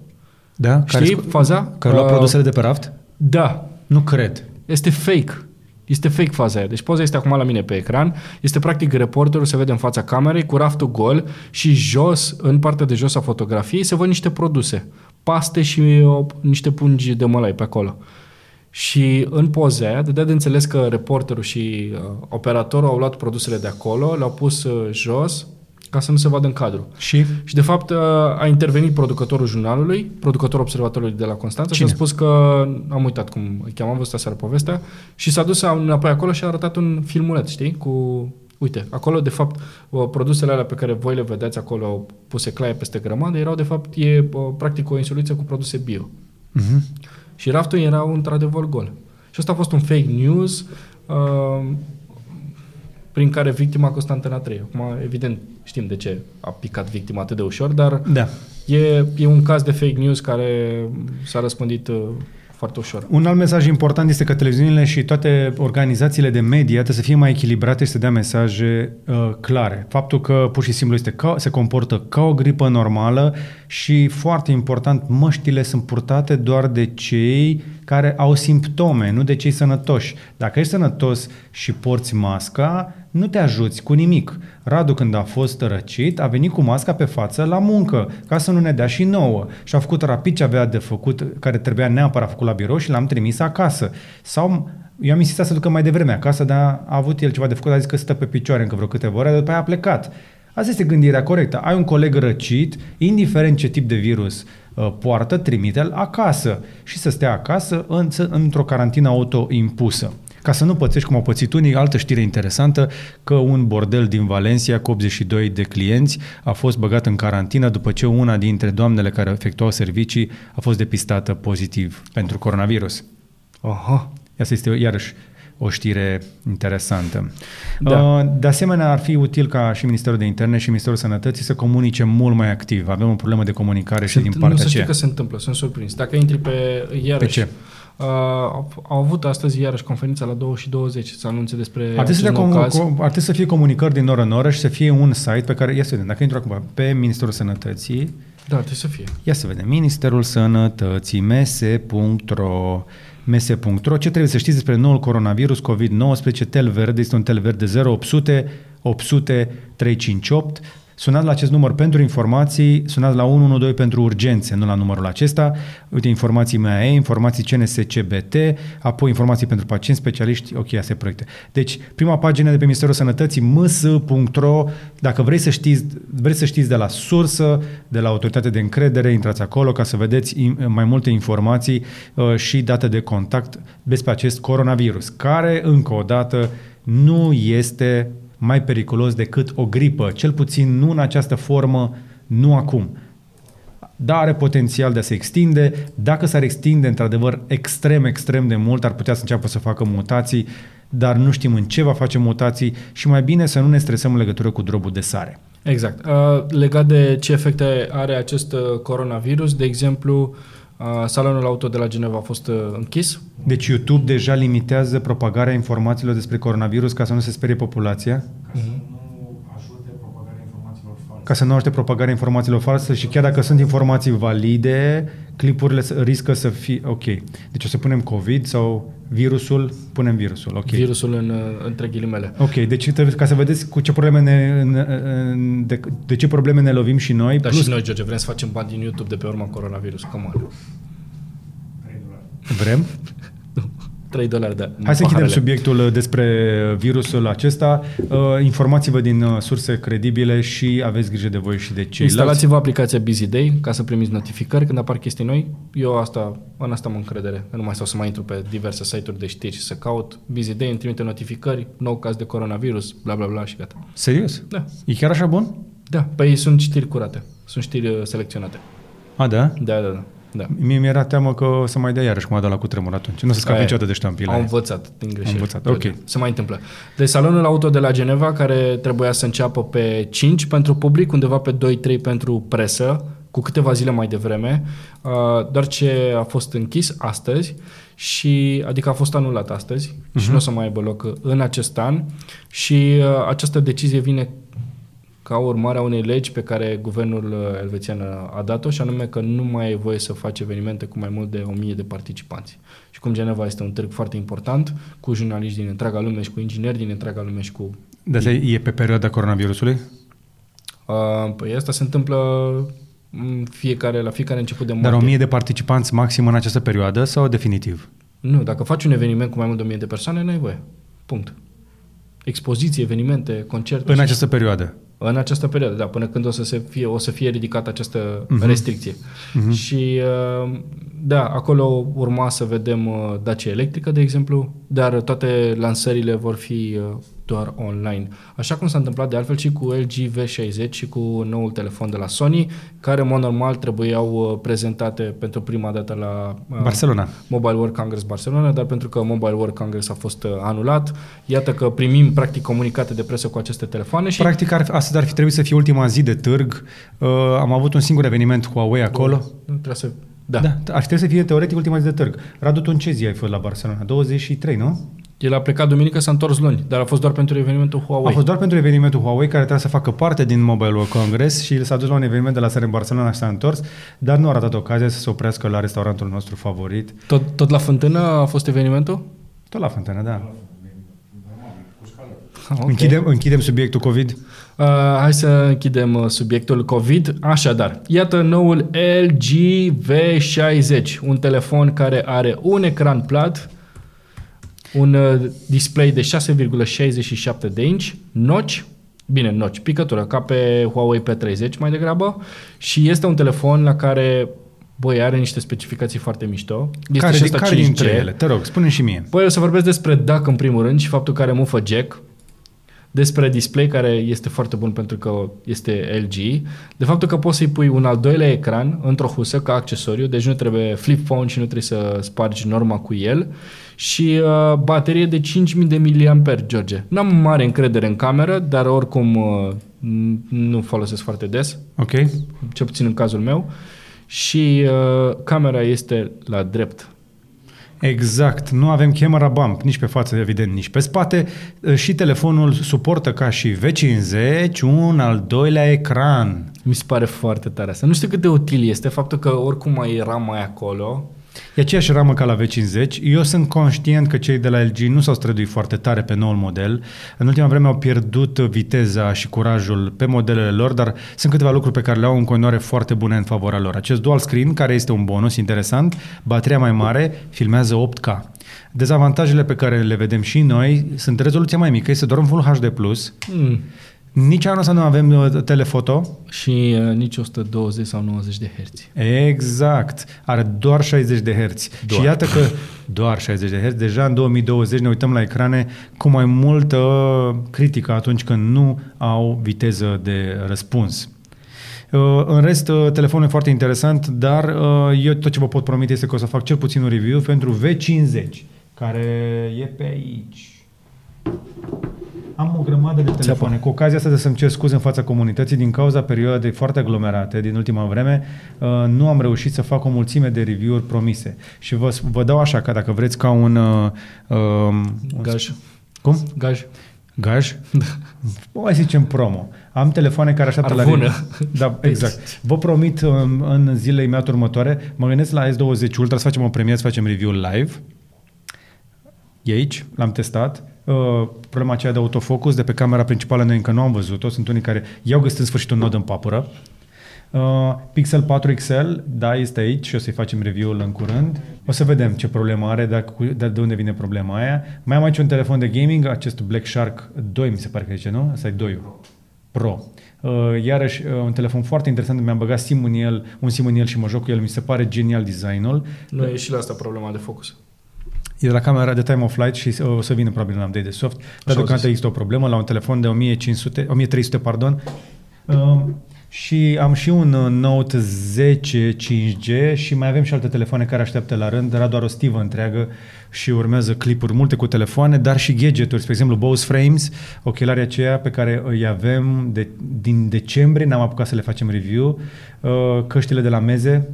S2: Da?
S1: Știi
S2: sco-
S1: faza?
S2: Care lua
S1: Uh,
S2: produsele de pe raft?
S1: Da,
S2: Nu cred.
S1: Este fake. Este fake faza aia. Deci poza este acum la mine pe ecran. Este practic reporterul se vede în fața camerei cu raftul gol și jos, în partea de jos a fotografiei, se văd niște produse. Paste și o, niște pungi de mălai pe acolo. Și în poza aia, dădea de înțeles că reporterul și uh, operatorul au luat produsele de acolo, le-au pus uh, jos ca să nu se vadă în cadru.
S2: Și?
S1: Și de fapt uh, a intervenit producătorul jurnalului, producătorul observatorului de la Constanța
S2: Cine?
S1: și a spus că, am uitat cum îi cheamă, am văzut aseară povestea, și s-a dus înapoi acolo și a arătat un filmuleț, știi, cu... Uite, acolo, de fapt, uh, produsele alea pe care voi le vedeți acolo puse claie peste grămadă, erau, de fapt, e uh, practic o insuliță cu produse bio.
S2: Uh-huh.
S1: Și raftul era într-adevăr gol. Și asta a fost un fake news uh, prin care victima a costat antena 3. Acum, evident, știm de ce a picat victima atât de ușor, dar
S2: Da.
S1: e, e un caz de fake news care s-a răspândit uh, foarte ușor.
S2: Un alt mesaj important este că televiziunile și toate organizațiile de media trebuie să fie mai echilibrate și să dea mesaje uh, clare. Faptul că pur și simplu este ca, se comportă ca o gripă normală și, foarte important, măștile sunt purtate doar de cei care au simptome, nu de cei sănătoși. Dacă ești sănătos și porți masca, nu te ajuți cu nimic. Radu, când a fost răcit, a venit cu masca pe față la muncă, ca să nu ne dea și nouă. Și a făcut rapid ce avea de făcut, care trebuia neapărat făcut la birou și l-am trimis acasă. Sau eu am insistat să ducă mai devreme acasă, dar a avut el ceva de făcut, a zis că stă pe picioare încă vreo câteva ore, după aia a plecat. Asta este gândirea corectă. Ai un coleg răcit, indiferent ce tip de virus uh, poartă, trimite-l acasă și să stea acasă în, într-o carantină auto-impusă. Ca să nu pățești cum au pățit unii, altă știre interesantă, că un bordel din Valencia cu 82 de clienți a fost băgat în carantină după ce una dintre doamnele care efectuau servicii a fost depistată pozitiv pentru coronavirus.
S1: Aha.
S2: Asta este iarăși o știre interesantă.
S1: Da.
S2: Uh, de asemenea, ar fi util ca și Ministerul de Interne și Ministerul Sănătății să comunice mult mai activ. Avem o problemă de comunicare și din partea
S1: Nu să
S2: aceea.
S1: știi că se întâmplă, sunt surprins. Dacă intri pe iarăși...
S2: Pe ce?
S1: Uh, au, au avut astăzi iarăși conferința la 2 și 20 să anunțe despre
S2: Ar trebui, să
S1: acest
S2: dea
S1: nou
S2: com-
S1: caz.
S2: com- ar trebui să fie comunicări din oră în oră și să fie un site pe care, ia să vedem, dacă intru acum pe Ministerul Sănătății,
S1: Da, trebuie să fie.
S2: ia să vedem, Ministerul Sănătății, mese.ro, mese.ro, ce trebuie să știți despre noul coronavirus COVID-19, tel verde, este un tel verde 0800 800 358, Sunați la acest număr pentru informații, sunați la 112 pentru urgențe, nu la numărul acesta. Uite, informații MAE, informații CNSCBT, apoi informații pentru pacienți, specialiști, ok, astea proiecte. Deci, prima pagină de pe Ministerul Sănătății, ms.ro, dacă vrei să știți, vrei să știți de la sursă, de la autoritate de încredere, intrați acolo ca să vedeți im- mai multe informații uh, și date de contact despre acest coronavirus, care, încă o dată, nu este mai periculos decât o gripă, cel puțin nu în această formă, nu acum. Da, are potențial de a se extinde. Dacă s-ar extinde într-adevăr extrem, extrem de mult, ar putea să înceapă să facă mutații, dar nu știm în ce va face mutații și mai bine să nu ne stresăm în legătură cu drobul de sare.
S1: Exact. Uh, legat de ce efecte are acest uh, coronavirus, de exemplu, uh, salonul auto de la Geneva a fost uh, închis.
S2: Deci YouTube deja limitează propagarea informațiilor despre coronavirus ca să nu se sperie populația? ca să nu ajute propagarea informațiilor false și chiar dacă sunt informații valide, clipurile să- riscă să fie... Ok. Deci o să punem COVID sau virusul, punem virusul. Ok.
S1: Virusul în, uh, între ghilimele.
S2: Ok, deci trebuie, ca să vedeți cu ce probleme ne, ne- de, de ce probleme ne lovim și noi.
S1: Dar
S2: plus
S1: și noi, George, vrem să facem bani din YouTube de pe urma coronavirus. Come on.
S2: vrem.
S1: 3 dolari de
S2: Hai să închidem
S1: paharele.
S2: subiectul uh, despre virusul acesta. Uh, Informați-vă din uh, surse credibile și aveți grijă de voi și de ceilalți.
S1: Instalați-vă aplicația Busy Day ca să primiți notificări când apar chestii noi. Eu asta, în asta am încredere. Eu nu mai stau să mai intru pe diverse site-uri de știri și să caut. Busy Day îmi trimite notificări, nou caz de coronavirus, bla bla bla și gata.
S2: Serios?
S1: Da.
S2: E chiar așa bun?
S1: Da, păi sunt știri curate. Sunt știri uh, selecționate.
S2: A, da?
S1: Da, da, da. Da.
S2: Mie mi-era teamă că o să mai dea iarăși cum a dat la cutremur atunci. Nu o să scape
S1: Aia e.
S2: niciodată de ștampila.
S1: Au
S2: aia.
S1: învățat din greșeli.
S2: învățat,
S1: George.
S2: ok.
S1: Se mai întâmplă. Deci salonul auto de la Geneva, care trebuia să înceapă pe 5 pentru public, undeva pe 2-3 pentru presă, cu câteva zile mai devreme, uh, doar ce a fost închis astăzi, și, adică a fost anulat astăzi uh-huh. și nu o să mai aibă loc în acest an și uh, această decizie vine ca urmare a unei legi pe care guvernul uh, elvețian a dat-o și anume că nu mai e voie să faci evenimente cu mai mult de 1000 de participanți. Și cum Geneva este un târg foarte important, cu jurnaliști din întreaga lume și cu ingineri din întreaga lume și cu...
S2: Dar asta e pe perioada coronavirusului?
S1: Uh, păi asta se întâmplă în fiecare, la fiecare început de
S2: Dar
S1: martie.
S2: o mie de participanți maxim în această perioadă sau definitiv?
S1: Nu, dacă faci un eveniment cu mai mult de 1000 de persoane, n-ai voie. Punct. Expoziții, evenimente, concerte.
S2: În
S1: și-
S2: această perioadă.
S1: În această perioadă, da, până când o să, se fie, o să fie ridicată această
S2: Mhm.
S1: uh-huh. restricție.
S2: Mhm.
S1: Uh-huh. Și, uh, da, acolo urma să vedem uh, Dacia electrică, de exemplu, dar toate lansările vor fi uh, doar online. Așa cum s-a întâmplat de altfel și cu LG V60 și cu noul telefon de la Sony, care, în mod normal, trebuiau uh, prezentate pentru prima dată la uh,
S2: Barcelona.
S1: Mobile World Congress Barcelona, dar pentru că Mobile World Congress a fost uh, anulat, iată că primim practic comunicate de presă cu aceste telefoane și
S2: Practic, ar, astăzi ar fi trebuit să fie ultima zi de târg. Uh, am avut un singur eveniment Huawei acolo.
S1: Nu trebuie să... Da.
S2: Da, ar fi trebuit să fie teoretic ultima zi de târg. Radu, tu în ce zi ai fost la Barcelona? 23, nu?
S1: El a plecat duminică, s-a întors luni, dar a fost doar pentru evenimentul Huawei.
S2: A fost doar pentru evenimentul Huawei care trebuia să facă parte din Mobile World Congress și el s-a dus la un eveniment de la seară în Barcelona și s-a întors, dar nu a ratat ocazia să se oprească la restaurantul nostru favorit.
S1: Tot, tot la fântână a fost evenimentul?
S2: Tot la fântână, da. Okay. Închidem, închidem subiectul COVID?
S1: Uh, hai să închidem uh, subiectul COVID. Așadar, iată noul LG V60, un telefon care are un ecran plat, un uh, display de 6,67 de inch, notch, bine, notch, picătură, ca pe Huawei P30 mai degrabă și este un telefon la care Băi, are niște specificații foarte mișto.
S2: Este care, și care 5G. dintre ele? Te rog, spune și mie.
S1: Păi o să vorbesc despre DAC în primul rând și faptul că are mufă jack, despre display care este foarte bun pentru că este LG, de faptul că poți să-i pui un al doilea ecran într-o husă ca accesoriu, deci nu trebuie flip phone și nu trebuie să spargi norma cu el și uh, baterie de 5000 de mAh, George. N-am mare încredere în cameră, dar oricum uh, nu folosesc foarte des.
S2: Ok.
S1: Cel puțin în cazul meu. Și uh, camera este la drept
S2: Exact. Nu avem camera bump nici pe față, evident, nici pe spate. Și telefonul suportă ca și V50 un al doilea ecran.
S1: Mi se pare foarte tare asta. Nu știu cât de util este faptul că oricum mai era mai acolo
S2: E aceeași ramă ca la V50. Eu sunt conștient că cei de la LG nu s-au străduit foarte tare pe noul model. În ultima vreme au pierdut viteza și curajul pe modelele lor, dar sunt câteva lucruri pe care le au în continuare foarte bune în favoarea lor. Acest dual screen, care este un bonus interesant, bateria mai mare, filmează 8K. Dezavantajele pe care le vedem și noi sunt rezoluția mai mică, este doar un Full HD+. Mm. Nici anul ăsta nu avem uh, telefoto.
S1: Și uh, nici 120 sau 90 de herți.
S2: Exact. Are doar 60 de herți. Doar. Și iată că doar 60 de herți. Deja în 2020 ne uităm la ecrane cu mai multă critică atunci când nu au viteză de răspuns. Uh, în rest, uh, telefonul e foarte interesant, dar uh, eu tot ce vă pot promite este că o să fac cel puțin un review pentru V50, care e pe aici. Am o grămadă de telefoane. Cu ocazia asta de să-mi cer scuze în fața comunității din cauza perioadei foarte aglomerate din ultima vreme, uh, nu am reușit să fac o mulțime de review-uri promise. Și vă, vă dau așa, că dacă vreți ca un... Uh,
S1: um, Gaj.
S2: Cum?
S1: Gaj.
S2: Gaj? Mai zicem promo. Am telefoane care așteaptă
S1: Arvună.
S2: la... Da, exact. Vă promit um, în zilele imediat următoare, mă gândesc la S20 Ultra să facem o premieră, să facem review live. E aici, l-am testat Uh, problema aceea de autofocus de pe camera principală noi încă nu am văzut-o. Sunt unii care i-au găsit în sfârșit un nod în papură. Uh, Pixel 4 XL, da, este aici și o să-i facem review-ul în curând. O să vedem ce problemă are, dar de, de unde vine problema aia. Mai am aici un telefon de gaming, acest Black Shark 2, mi se pare că zice, nu? Asta e 2 Pro. Uh, iarăși, uh, un telefon foarte interesant, mi-am băgat SIM în el, un SIM în el și mă joc cu el, mi se pare genial designul.
S1: Nu e și la asta problema de focus.
S2: E de la camera de time of flight și o să vină probabil un update de soft. Dar deocamdată există o problemă la un telefon de 1500, 1300, pardon. Um, și am și un uh, Note 10 5G și mai avem și alte telefoane care așteaptă la rând, dar doar o stivă întreagă și urmează clipuri multe cu telefoane, dar și gadgeturi, spre exemplu Bose Frames, ochelarii aceia pe care îi avem de, din decembrie, n-am apucat să le facem review, uh, căștile de la meze,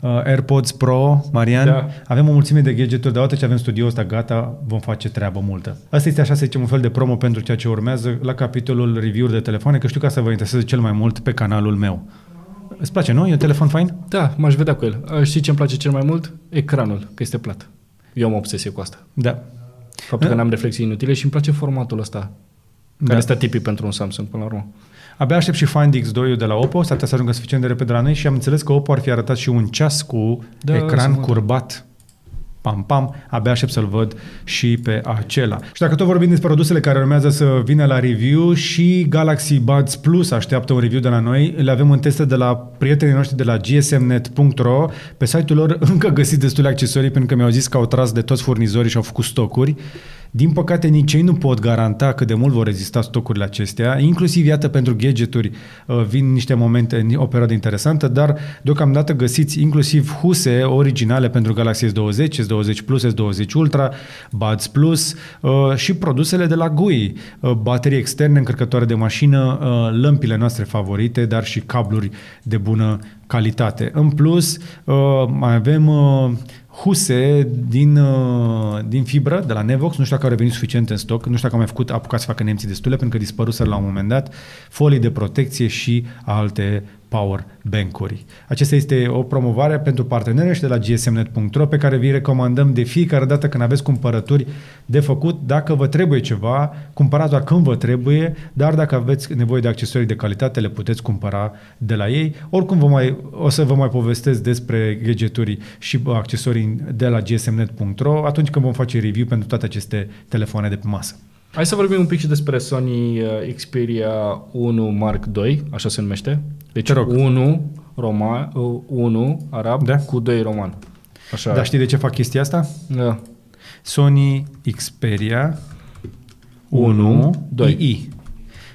S2: uh, AirPods Pro, Marian. Da. Avem o mulțime de gadgeturi, de ce avem studioul ăsta gata, vom face treabă multă. Asta este așa să zicem un fel de promo pentru ceea ce urmează la capitolul review de telefoane, că știu că asta vă interesează cel mai mult pe canalul meu. Îți place, nu? E un telefon fain?
S1: Da, m-aș vedea cu el. Uh, știi ce îmi place cel mai mult? Ecranul, că este plat. Eu am obsesie cu asta.
S2: Da.
S1: Faptul că n-am reflexii inutile și îmi place formatul ăsta, care da. este tipic pentru un Samsung până la urmă.
S2: Abia aștept și Find X2 de la Oppo, s-ar să ajungă suficient de repede la noi și am înțeles că Oppo ar fi arătat și un ceas cu da, ecran curbat pam, pam, abia aștept să-l văd și pe acela. Și dacă tot vorbim despre produsele care urmează să vină la review și Galaxy Buds Plus așteaptă un review de la noi, le avem în teste de la prietenii noștri de la gsmnet.ro. Pe site-ul lor încă găsiți destule accesorii pentru că mi-au zis că au tras de toți furnizorii și au făcut stocuri. Din păcate, nici ei nu pot garanta cât de mult vor rezista stocurile acestea. Inclusiv, iată, pentru gadgeturi uh, vin niște momente, o perioadă interesantă, dar deocamdată găsiți inclusiv huse originale pentru Galaxy S20, S20 Plus, S20 Ultra, Buds Plus uh, și produsele de la GUI, uh, baterii externe, încărcătoare de mașină, lămpile noastre favorite, dar și cabluri de bună calitate. În plus, mai avem huse din, uh, din fibră de la Nevox, nu știu dacă au revenit suficient în stoc, nu știu dacă au mai făcut, apucat să facă nemții destule, pentru că dispăruseră la un moment dat, folii de protecție și alte power bank-uri. Acesta este o promovare pentru parteneri și de la gsmnet.ro pe care vi recomandăm de fiecare dată când aveți cumpărături de făcut. Dacă vă trebuie ceva, cumpărați doar când vă trebuie, dar dacă aveți nevoie de accesorii de calitate, le puteți cumpăra de la ei. Oricum vă mai, o să vă mai povestesc despre gadgeturi și accesorii de la gsmnet.ro atunci când vom face review pentru toate aceste telefoane de pe masă.
S1: Hai să vorbim un pic și despre Sony uh, Xperia 1 Mark II, așa se numește. Deci
S2: Te rog.
S1: 1 Roma, 1 arab
S2: Da.
S1: cu 2 roman. Așa.
S2: Dar știi de ce fac chestia asta?
S1: Da.
S2: Sony Xperia
S1: 1,
S2: 1
S1: 2.
S2: II.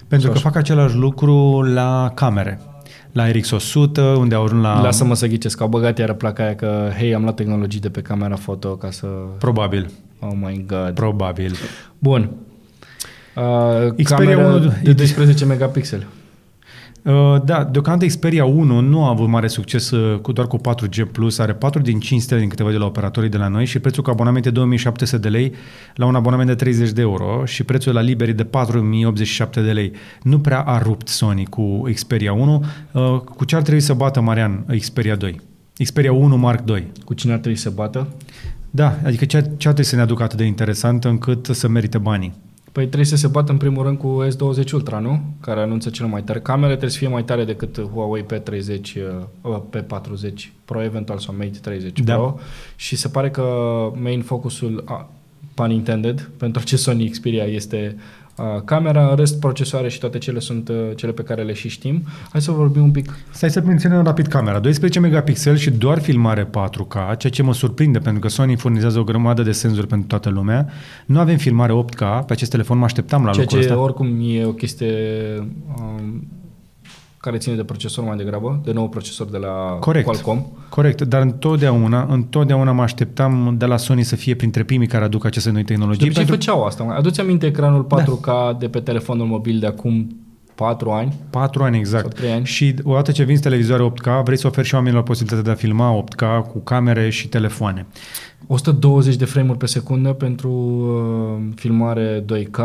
S2: Pentru că
S1: Așa.
S2: fac același lucru la camere. La RX100, unde au ajuns la...
S1: Lasă-mă să ghicesc, că au băgat iară placa aia că, hei, am luat tehnologii de pe camera foto ca să...
S2: Probabil.
S1: Oh my god.
S2: Probabil.
S1: Bun. Uh,
S2: Xperia
S1: camera
S2: 1
S1: de 12 megapixel.
S2: Uh, da, deocamdată Xperia 1 nu a avut mare succes uh, cu doar cu 4G+, Plus, are 4 din 5 stele din câteva de la operatorii de la noi și prețul cu abonament e 2700 de lei la un abonament de 30 de euro și prețul la liber e de 4087 de lei. Nu prea a rupt Sony cu Xperia 1. Uh, Cu ce ar trebui să bată Marian Xperia 2? Xperia 1 Mark 2.
S1: Cu cine ar trebui să bată?
S2: Da, adică ce, ce ar trebui să ne aducă atât de interesant încât să merite banii?
S1: Păi trebuie să se bată în primul rând cu S20 Ultra, nu? Care anunță cel mai tare. Camerele trebuie să fie mai tare decât Huawei P30, uh, P40 Pro, eventual sau Mate 30
S2: Da.
S1: Pro. Și se pare că main focusul, uh, pun intended, pentru acest Sony Xperia este uh, camera, în rest procesoare și toate cele sunt uh, cele pe care le și știm. Hai să vorbim un pic
S2: Stai să menționăm rapid camera. 12 megapixel și doar filmare 4K, ceea ce mă surprinde pentru că Sony furnizează o grămadă de senzori pentru toată lumea. Nu avem filmare 8K, pe acest telefon mă așteptam la
S1: Ceea
S2: lucrul
S1: ce
S2: ăsta.
S1: oricum e o chestie um, care ține de procesor mai degrabă, de nou procesor de la
S2: Corect.
S1: Qualcomm.
S2: Corect, dar întotdeauna, întotdeauna mă așteptam de la Sony să fie printre primii care aduc aceste noi
S1: De
S2: tehnologii.
S1: obicei făceau asta. mă. Aduți aminte ecranul 4K da. de pe telefonul mobil de acum 4 ani?
S2: 4 ani exact.
S1: Sau trei ani.
S2: Și odată ce vinzi televizoare 8K, vrei să oferi și oamenilor posibilitatea de a filma 8K cu camere și telefoane.
S1: 120 de frame-uri pe secundă pentru uh, filmare 2K,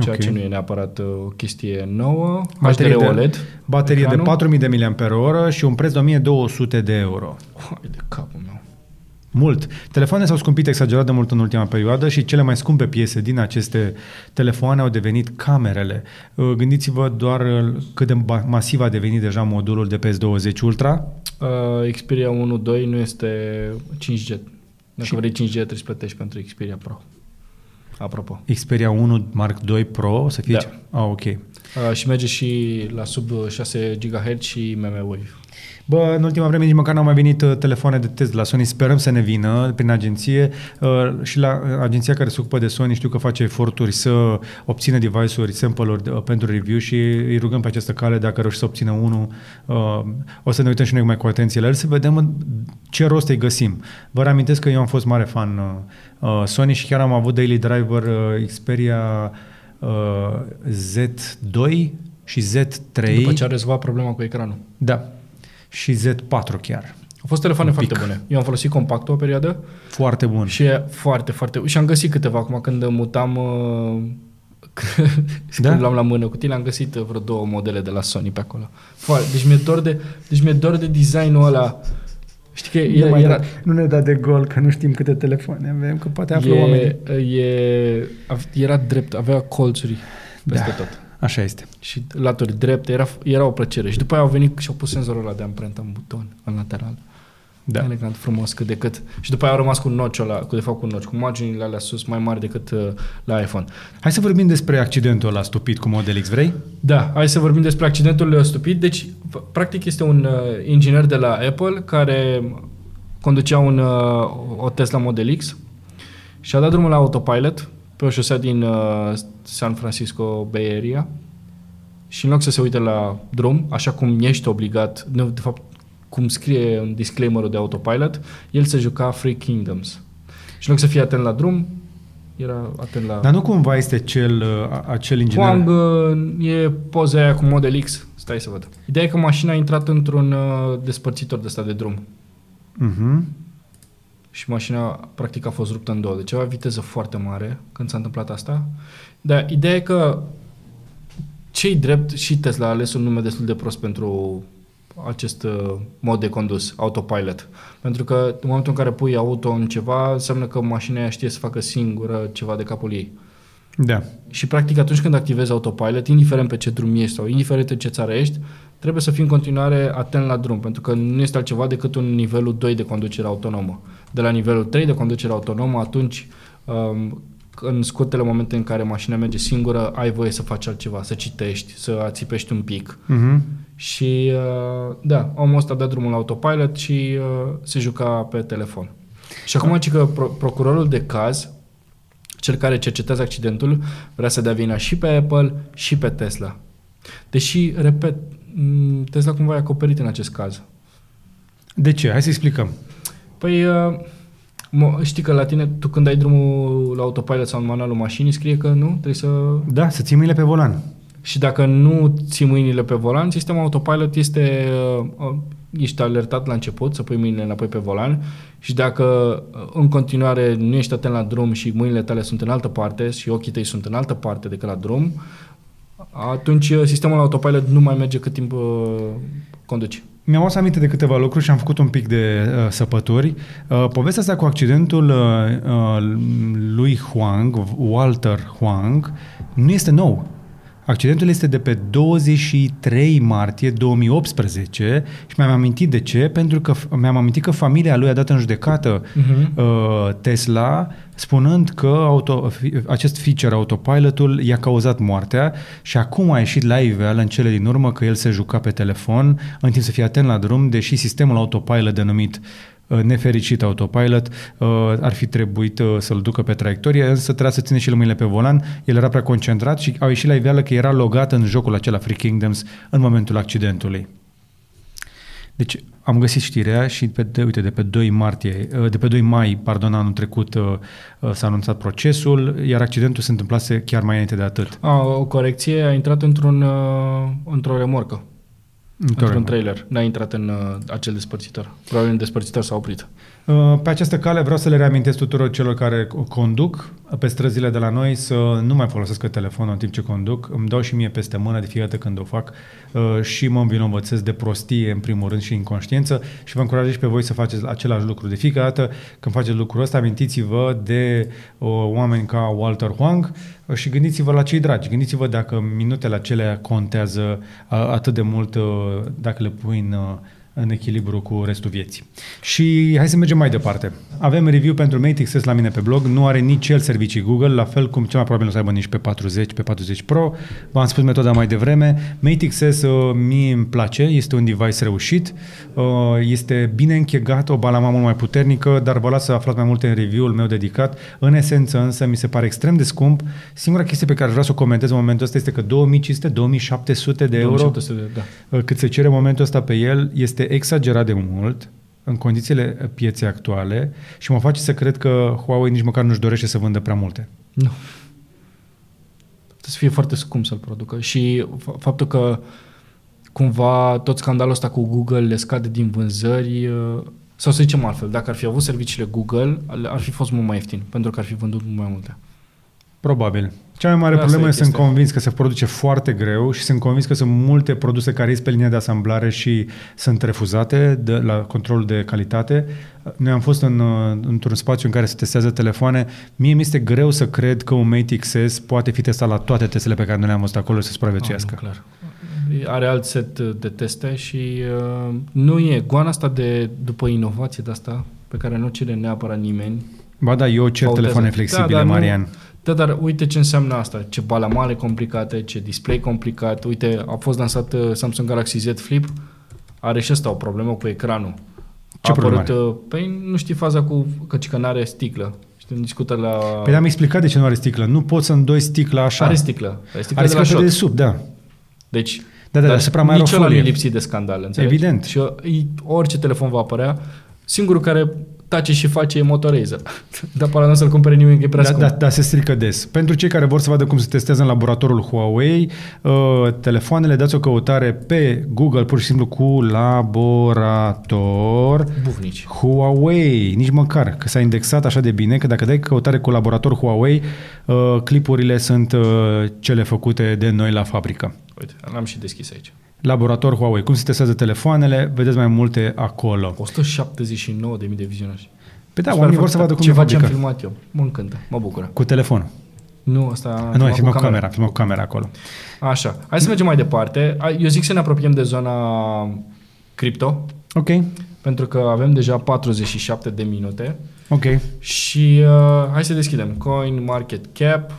S1: ceea
S2: Ok.
S1: ce nu e neapărat uh, o chestie nouă.
S2: Baterie
S1: HDR
S2: de-
S1: OLED.
S2: Baterie
S1: ecranul.
S2: de 4000 de mAh și un preț de 1200 de euro.
S1: Hai de capul meu.
S2: Mult. Telefoanele s-au scumpit exagerat de mult în ultima perioadă și cele mai scumpe piese din aceste telefoane au devenit camerele. Uh, Gândiți-vă doar uh, cât de ba- masiv a devenit deja modulul de PS20 Ultra.
S1: Uh, Xperia 1.2 nu este 5G. Dacă
S2: Și-
S1: vrei 5G trebuie să plătești pentru Xperia Pro. Apropo.
S2: Xperia 1 Mark II Pro o să fie...
S1: Da.
S2: ce- Ah, ok.
S1: Uh, și merge și la sub 6 GHz și mmWave.
S2: Bă, în ultima vreme nici măcar n-au mai venit uh, telefoane de test la Sony. Sperăm să ne vină prin agenție uh, și la uh, agenția care se ocupă de Sony știu că face eforturi să obțină device-uri, sample-uri uh, pentru review și îi rugăm pe această cale dacă reuși să obțină unul. Uh, o să ne uităm și noi mai cu atenție la el să vedem în ce rost îi găsim. Vă reamintesc că eu am fost mare fan uh, uh, Sony și chiar am avut Daily Driver uh, Xperia uh, Z2 și Z3.
S1: După ce a rezolvat problema cu ecranul.
S2: Da. Și Z4 chiar.
S1: Au fost telefoane
S2: Un
S1: foarte
S2: pic.
S1: bune. Eu am folosit compactul o perioadă
S2: Foarte bun.
S1: și e foarte, foarte... Și am găsit câteva acum când mutam... Uh,
S2: Da?
S1: când l-am la mână cu tine, am găsit uh, vreo două modele de la Sony pe acolo. Foarte, deci mi-e dor de, deci mi-e dor de designul ăla. Știi că
S2: nu,
S1: era,
S2: mai
S1: era,
S2: da, nu ne da de gol, că nu știm câte telefoane avem, că poate află oamenii.
S1: e, e, era drept, avea colțuri peste
S2: Da.
S1: tot.
S2: Așa este.
S1: Și laturi drepte, era, era o plăcere. Și după aia au venit și au pus senzorul ăla de amprentă în buton, în lateral.
S2: Da.
S1: Elegant, frumos, cât de cât. Și după aia au rămas cu notch ăla, cu de fapt cu notch, cu marginile alea sus mai mari decât uh, la iPhone.
S2: Hai să vorbim despre accidentul ăla stupid cu Model X, vrei?
S1: Da, hai să vorbim despre accidentul uh, stupid. Deci, p- practic este un uh, inginer de la Apple care conducea un, uh, o Tesla Model X și a dat drumul la autopilot pe o șosea din uh, San Francisco Bay Area și în loc să se uite la drum, așa cum ești obligat, nu, de fapt, cum scrie în disclaimerul de autopilot, el se juca Free Kingdoms. Și în loc să fie atent la drum, era atent la...
S2: Dar nu cumva este cel, uh, a- acel inginer...
S1: Huang uh, e poza aia cu Model X. Stai să văd. Ideea e că mașina a intrat într-un uh, despărțitor de ăsta de drum.
S2: Mhm.
S1: Și mașina practic a fost ruptă în două. Deci avea viteză foarte mare când s-a întâmplat asta. Dar ideea e că cei drept și Tesla a ales un nume destul de prost pentru acest uh, mod de condus, autopilot. Pentru că în momentul în care pui auto în ceva, înseamnă că mașina aia știe să facă singură ceva de capul ei.
S2: Da.
S1: Și practic atunci când activezi autopilot, indiferent pe ce drum ești sau indiferent în ce țară ești, trebuie să fii în continuare atent la drum, pentru că nu este altceva decât un nivelul 2 de conducere autonomă. De la nivelul 3 de conducere autonomă, atunci um, în scurtele momente în care mașina merge singură, ai voie să faci altceva, să citești, să ațipești un pic.
S2: Uh-huh.
S1: Și uh, da, omul ăsta dă drumul la autopilot și uh, se juca pe telefon. Și acum zic că pro- procurorul de caz, cel care cercetează accidentul, vrea să dea vina și pe Apple și pe Tesla. Deși, repet, m, Tesla cumva e acoperit în acest caz.
S2: De ce? Hai să explicăm.
S1: Păi, uh, mo- știi că la tine, tu când ai drumul la autopilot sau în manualul mașinii, scrie că nu, trebuie să...
S2: Da, să ții mâinile pe volan.
S1: Și dacă nu ții mâinile pe volan, sistemul autopilot este, uh, ești alertat la început să pui mâinile înapoi pe volan și dacă uh, în continuare nu ești atent la drum și mâinile tale sunt în altă parte și ochii tăi sunt în altă parte decât la drum, atunci uh, sistemul autopilot nu mai merge cât timp uh, conduci.
S2: Mi-am adus aminte de câteva lucruri și am făcut un pic de uh, săpături. Uh, povestea asta cu accidentul uh, uh, lui Huang, Walter Huang, nu este nou. Accidentul este de pe 23 martie 2018 și mi-am amintit de ce, pentru că f- mi-am amintit că familia lui a dat în judecată
S1: Mhm.
S2: uh, Tesla spunând că auto, fi- acest feature, autopilotul, i-a cauzat moartea și acum a ieșit la iveală în cele din urmă că el se juca pe telefon în timp să fie atent la drum, deși sistemul autopilot denumit uh, nefericit autopilot uh, ar fi trebuit uh, să-l ducă pe traiectorie, însă trebuia să ține și el mâinile pe volan, el era prea concentrat și au ieșit la iveală că era logat în jocul acela Free Kingdoms în momentul accidentului. Deci am găsit știrea și pe, de, uite, de pe 2 martie, uh, de pe 2 mai, pardon, anul trecut uh, uh, s-a anunțat procesul, iar accidentul se întâmplase chiar mai înainte de atât.
S1: A, o corecție, a intrat într-un, uh, într-o remorcă, într-un trailer. N-a intrat în uh, acel despărțitor. Probabil în despărțitor s-a oprit.
S2: Uh, Pe această cale vreau să le reamintesc tuturor celor care conduc pe străzile de la noi să nu mai folosească telefonul în timp ce conduc. Îmi dau și mie peste mână de fiecare dată când o fac uh, și mă învinovățesc de prostie în primul rând și inconștiență și vă încurajez și pe voi să faceți același lucru. De fiecare dată când faceți lucrul ăsta, amintiți-vă de uh, oameni ca Walter Huang uh, și gândiți-vă la cei dragi. Gândiți-vă dacă minutele acelea contează uh, atât de mult uh, dacă le pui în uh, în echilibru cu restul vieții. Și hai să mergem mai departe. Avem review pentru Mate XS la mine pe blog, nu are nici el servicii Google, la fel cum cel mai probabil nu o să aibă nici pe 40, pe 40 Pro. V-am spus metoda mai devreme. Mate XS uh, mie îmi place, este un device reușit, uh, este bine închegat, o balama mult mai puternică, dar vă las să aflați mai multe în review-ul meu dedicat. În esență însă mi se pare extrem de scump. Singura chestie pe care vreau să o comentez în momentul ăsta este că 2500-2700 de euro
S1: 2700 de, da.
S2: cât se cere în momentul ăsta pe el este exagerat de mult în condițiile pieței actuale și mă face să cred că Huawei nici măcar nu-și dorește să vândă prea multe.
S1: Nu. Trebuie să fie foarte scump să-l producă. Și f- faptul că cumva tot scandalul ăsta cu Google le scade din vânzări, uh, sau să zicem altfel, dacă ar fi avut serviciile Google, ar fi fost mult mai ieftin, pentru că ar fi vândut mult mai multe.
S2: Probabil. Cea mai mare
S1: Asta
S2: problemă
S1: e
S2: este, sunt
S1: chestia.
S2: convins că se produce foarte greu și sunt convins că sunt multe produse care ies pe linia de asamblare și sunt refuzate de, la controlul de calitate. Noi am fost în, uh, într-un spațiu în care se testează telefoane. Mie mi este greu să cred că un Mate XS poate fi testat la toate testele pe care noi le-am văzut acolo să supraviețuiască.
S1: Ah, nu, clar. Are alt set de teste și uh, nu e goana asta de, după inovație de asta, pe care nu o cere neapărat nimeni.
S2: Ba da, eu cer
S1: Pauzeze.
S2: telefoane flexibile,
S1: Da, dar nu-
S2: Marian.
S1: Da, dar uite ce înseamnă asta, ce balamale complicate, ce display complicat. Uite, a fost lansat uh, Samsung Galaxy Z Flip, are și asta o problemă cu ecranul.
S2: Ce
S1: a
S2: problemă
S1: apărut, uh, Păi nu știi faza cu că, că nu are sticlă. Știi, discută la...
S2: Păi am explicat de ce nu are sticlă. Nu poți să îndoi sticla așa.
S1: are sticlă. Are sticlă
S2: are
S1: de la
S2: sticlă de
S1: shot.
S2: sub, da.
S1: Deci,
S2: Da, da, deasupra mai are o
S1: nici ăla nu e
S2: folie.
S1: lipsit de scandal, înțelegi?
S2: Evident.
S1: Și uh, e- orice telefon va apărea, singurul care tace și face e Motorazer. Dar până nu o să-l cumpere nimeni, că e prea
S2: Da,
S1: scump.
S2: da, da, se strică des. Pentru cei care vor să vadă cum se testează în laboratorul Huawei, uh, telefoanele, dați o căutare pe Google, pur și simplu cu laborator
S1: Bufnici.
S2: Huawei, nici măcar, că s-a indexat așa de bine, că dacă dai căutare cu laborator Huawei, uh, clipurile sunt uh, cele făcute de noi la fabrică.
S1: Uite, l-am și deschis aici.
S2: Laborator Huawei, cum se testează telefoanele, vedeți mai multe acolo.
S1: 179.000 de vizionași.
S2: Pe da,
S1: Super
S2: oamenii vor să
S1: făcut.
S2: vadă cum
S1: Ce
S2: e
S1: face am
S2: fabricat.
S1: filmat eu. Mă încântă, mă bucură.
S2: Cu telefonul.
S1: Nu, asta...
S2: Nu, ai
S1: cu
S2: filmat cu camera, filmat cu camera acolo.
S1: Așa, hai să mergem mai departe. Ai- Eu zic să ne apropiem de zona cripto,
S2: Ok,
S1: pentru că avem deja 47 de minute
S2: ok.
S1: și uh, hai să deschidem. Coin Market Cap.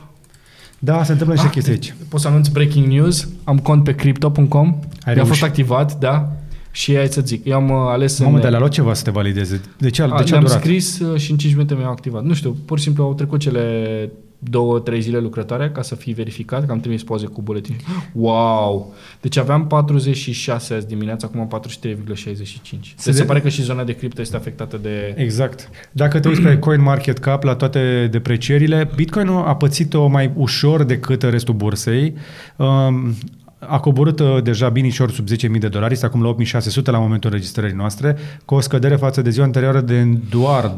S2: Da, se întâmplă niște
S1: Ah,
S2: chestii aici.
S1: Pot să anunț breaking news. Am cont pe crypto.com.
S2: Ai
S1: Mi-a
S2: reușit.
S1: fost activat, da. Și hai să zic, eu am uh, ales
S2: Mamă,
S1: în...
S2: dar le-a luat ceva să te valideze. De ce,
S1: A,
S2: de ce a
S1: le-am
S2: durat?
S1: scris uh, și în 5 minute mi-au activat. Nu știu, pur și simplu au trecut cele două, trei zile lucrătoare ca să fie verificat, că am trimis poze cu buletin. Wow! Deci aveam 46 azi dimineața, acum am 43,65. Deci se,
S2: de-
S1: se pare că și zona de cripto este afectată de...
S2: Exact. Dacă te uiți pe CoinMarketCap la toate deprecierile, Bitcoin a pățit-o mai ușor decât restul bursei. Um, a coborât uh, deja binișor sub 10.000 de dolari, este acum la 8.600 la momentul înregistrării noastre, cu o scădere față de ziua anterioară de doar 2%,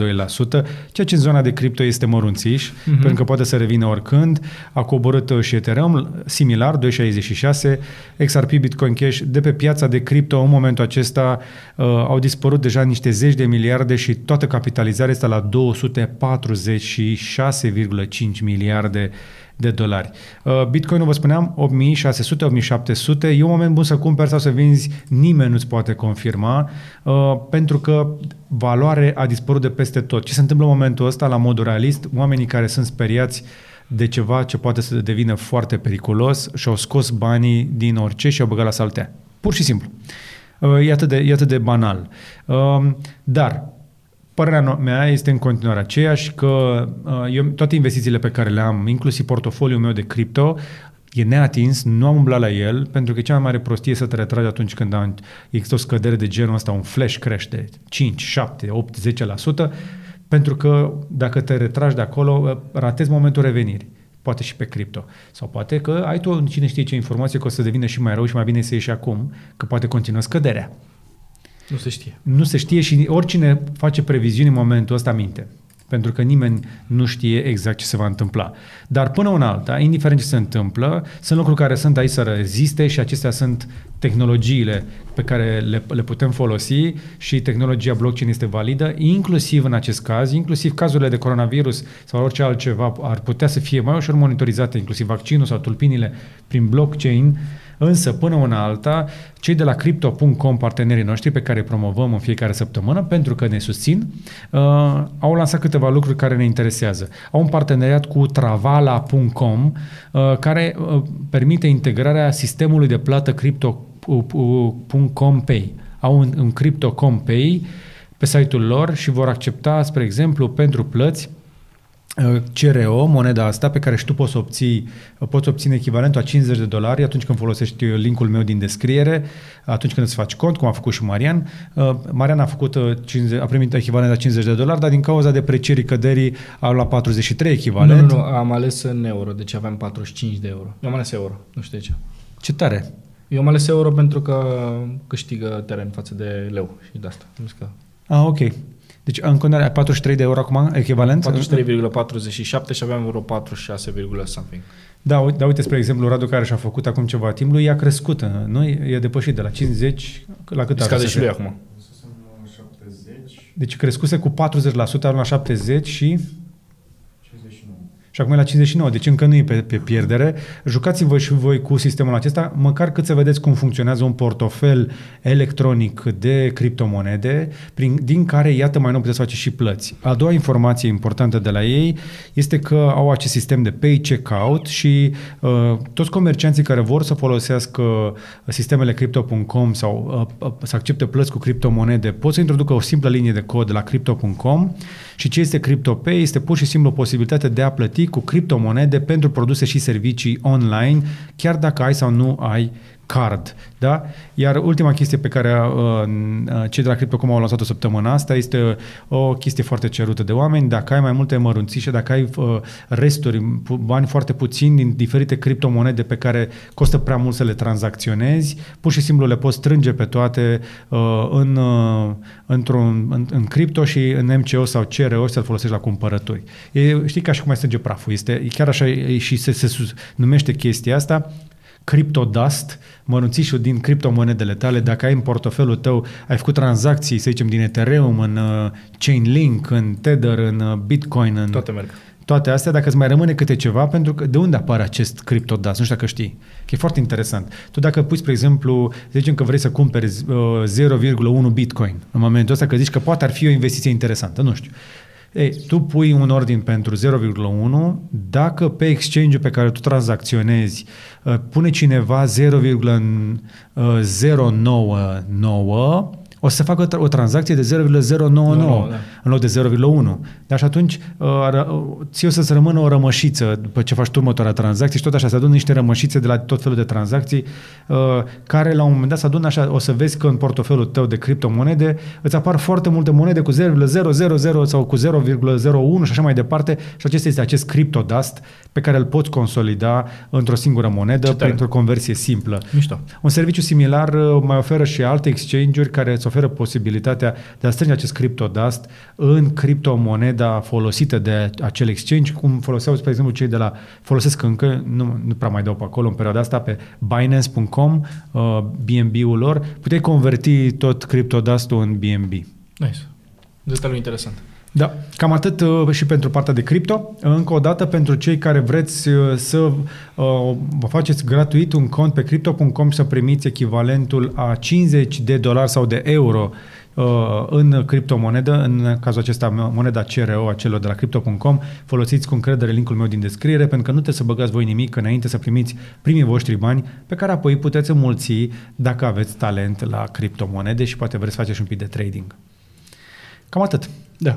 S2: ceea ce în zona de cripto este mărunțiș, uh-huh. pentru că poate să revină oricând. A coborât uh, și Ethereum, similar, 2,66, XRP, Bitcoin Cash, de pe piața de cripto în momentul acesta uh, au dispărut deja niște zeci de miliarde și toată capitalizarea este la 246,5 miliarde de dolari. Uh, Bitcoinul, vă spuneam, 8600, 8700, e un moment bun să cumperi sau să vinzi, nimeni nu-ți poate confirma, uh, pentru că valoare a dispărut de peste tot. Ce se întâmplă în momentul ăsta, la modul realist, oamenii care sunt speriați de ceva ce poate să devină foarte periculos și-au scos banii din orice și au băgat la saltea. Pur și simplu. Uh, E atât de, e atât de banal. Um, Dar Părerea no- mea este în continuare aceeași că uh, eu, toate investițiile pe care le am, inclusiv portofoliul meu de cripto, e neatins, nu am umblat la el, pentru că cea mai mare prostie e să te retragi atunci când am- există o scădere de genul ăsta, un flash crash de 5, 7, 8, 10%, pentru că dacă te retragi de acolo, uh, ratezi momentul revenirii. Poate și pe cripto. Sau poate că ai tu cine știe ce informație că o să devină și mai rău și mai bine să ieși acum, că poate continuă scăderea.
S1: Nu se știe.
S2: Nu se știe și oricine face previziuni în momentul ăsta minte. Pentru că nimeni nu știe exact ce se va întâmpla. Dar până una alta, indiferent ce se întâmplă, sunt lucruri care sunt aici să reziste și acestea sunt tehnologiile pe care le, le putem folosi și tehnologia blockchain este validă, inclusiv în acest caz, inclusiv cazurile de coronavirus sau orice altceva ar putea să fie mai ușor monitorizate, inclusiv vaccinul sau tulpinile prin blockchain, Însă, până una alta, cei de la Crypto.com, partenerii noștri pe care îi promovăm în fiecare săptămână, pentru că ne susțin, uh, au lansat câteva lucruri care ne interesează. Au un parteneriat cu Travala.com, uh, care uh, permite integrarea sistemului de plată Crypto.com Pay. Au un, un Crypto.com Pay pe site-ul lor și vor accepta, spre exemplu, pentru plăți uh, CRO, moneda asta pe care și tu poți să obții, poți obține echivalentul a 50 de dolari atunci când folosești linkul meu din descriere, atunci când îți faci cont, cum a făcut și Marian. Uh, Marian a făcut uh, 50, a primit echivalent la 50 de dolari, dar din cauza deprecierii căderii a luat 43
S1: Nu,
S2: echivalent.
S1: nu, nu, am ales în euro, deci aveam 45 de euro. Eu am ales euro, nu știu de ce.
S2: Ce tare!
S1: Eu am ales euro pentru că câștigă teren față de leu și de asta. Nu știu că
S2: Ah, ok. Deci în continuare ai 43 de euro acum, echivalent?
S1: 43,47 și aveam vreo 46, something.
S2: Da, uite, da, uite, spre exemplu, Radu care și-a făcut acum ceva timp, lui i-a crescut, nu? E depășit de la 50 la cât
S1: Scade
S2: are?
S1: și lui acum.
S3: Fusesem la 70,
S2: Deci crescuse cu 40%, are la 70 și
S3: 59.
S2: Și acum e la 59, deci încă nu e pe, pe pierdere. Jucați-vă și voi cu sistemul acesta, măcar cât să vedeți cum funcționează un portofel electronic de criptomonede, prin, din care, iată, mai nou puteți face și plăți. A doua informație importantă de la ei este că au acest sistem de pay checkout și uh, toți comercianții care vor să folosească sistemele crypto.com sau uh, uh, să accepte plăți cu criptomonede pot să introducă o simplă linie de cod la crypto.com și ce este CryptoPay? Este pur și simplu o posibilitate de a plăti cu criptomonede pentru produse și servicii online, chiar dacă ai sau nu ai card. Da? Iar ultima chestie pe care uh, uh, cei de la Crypto.com au lansat-o săptămâna asta este o chestie foarte cerută de oameni. Dacă ai mai multe mărunțișe, dacă ai uh, resturi, pu- bani foarte puțini din diferite criptomonede pe care costă prea mult să le tranzacționezi, pur și simplu le poți strânge pe toate uh, în, uh, într-un, în, în cripto și în MCO sau CRO să-l folosești la cumpărături. E, știi ca și cum mai strânge praful. Este, chiar așa e, și se, se sus- numește chestia asta CryptoDust, mărunțișul din criptomonedele tale, dacă ai în portofelul tău, ai făcut tranzacții, să zicem, din Ethereum, în uh, Chainlink, în Tether, în uh, Bitcoin, în
S1: Toate merg.
S2: toate astea, dacă îți mai rămâne câte ceva, pentru că de unde apare acest CryptoDust? Nu știu dacă știi. Că e foarte interesant. Tu dacă pui, spre exemplu, să zicem că vrei să cumperi uh, 0,1 Bitcoin în momentul ăsta, că zici că poate ar fi o investiție interesantă, nu știu. Ei, tu pui un ordin pentru 0,1, dacă pe exchange-ul pe care tu tranzacționezi uh, pune cineva 0,099, o să facă o tra- o tranzacție de 0,099
S1: da.
S2: în loc de 0,1. Dar și atunci uh, ră- uh, ție o să-ți rămână o rămășiță după ce faci tu următoarea tranzacție și tot așa se adună niște rămășițe de la tot felul de tranzacții uh, care la un moment dat se adună așa, o să vezi că în portofelul tău de criptomonede îți apar foarte multe monede cu 0,000 sau cu 0,01 și așa mai departe și acesta este acest CryptoDust pe care îl poți consolida într-o singură monedă
S1: Ce tare.
S2: printr-o conversie simplă.
S1: Mișto.
S2: Un serviciu similar uh, mai oferă și alte exchange-uri care îți oferă posibilitatea de a strânge acest CryptoDust în criptomoneda folosită de acel exchange, cum foloseau, spre exemplu, cei de la, folosesc încă, nu, nu prea mai dau pe acolo în perioada asta, pe Binance.com, uh, BNB-ul lor, puteai converti tot CryptoDust-ul în BNB.
S1: Nice. Detaliu interesant.
S2: Da, cam atât uh, și pentru partea de cripto. Încă o dată, pentru cei care vreți uh, să uh, vă faceți gratuit un cont pe crypto.com și să primiți echivalentul a 50 de dolari sau de euro uh, în criptomonedă, în cazul acesta moneda CRO a celor de la crypto.com, folosiți cu încredere linkul meu din descriere, pentru că nu trebuie să băgați voi nimic înainte să primiți primii voștri bani, pe care apoi puteți înmulți dacă aveți talent la criptomonede și poate vreți să faceți un pic de trading. Cam atât.
S1: Da.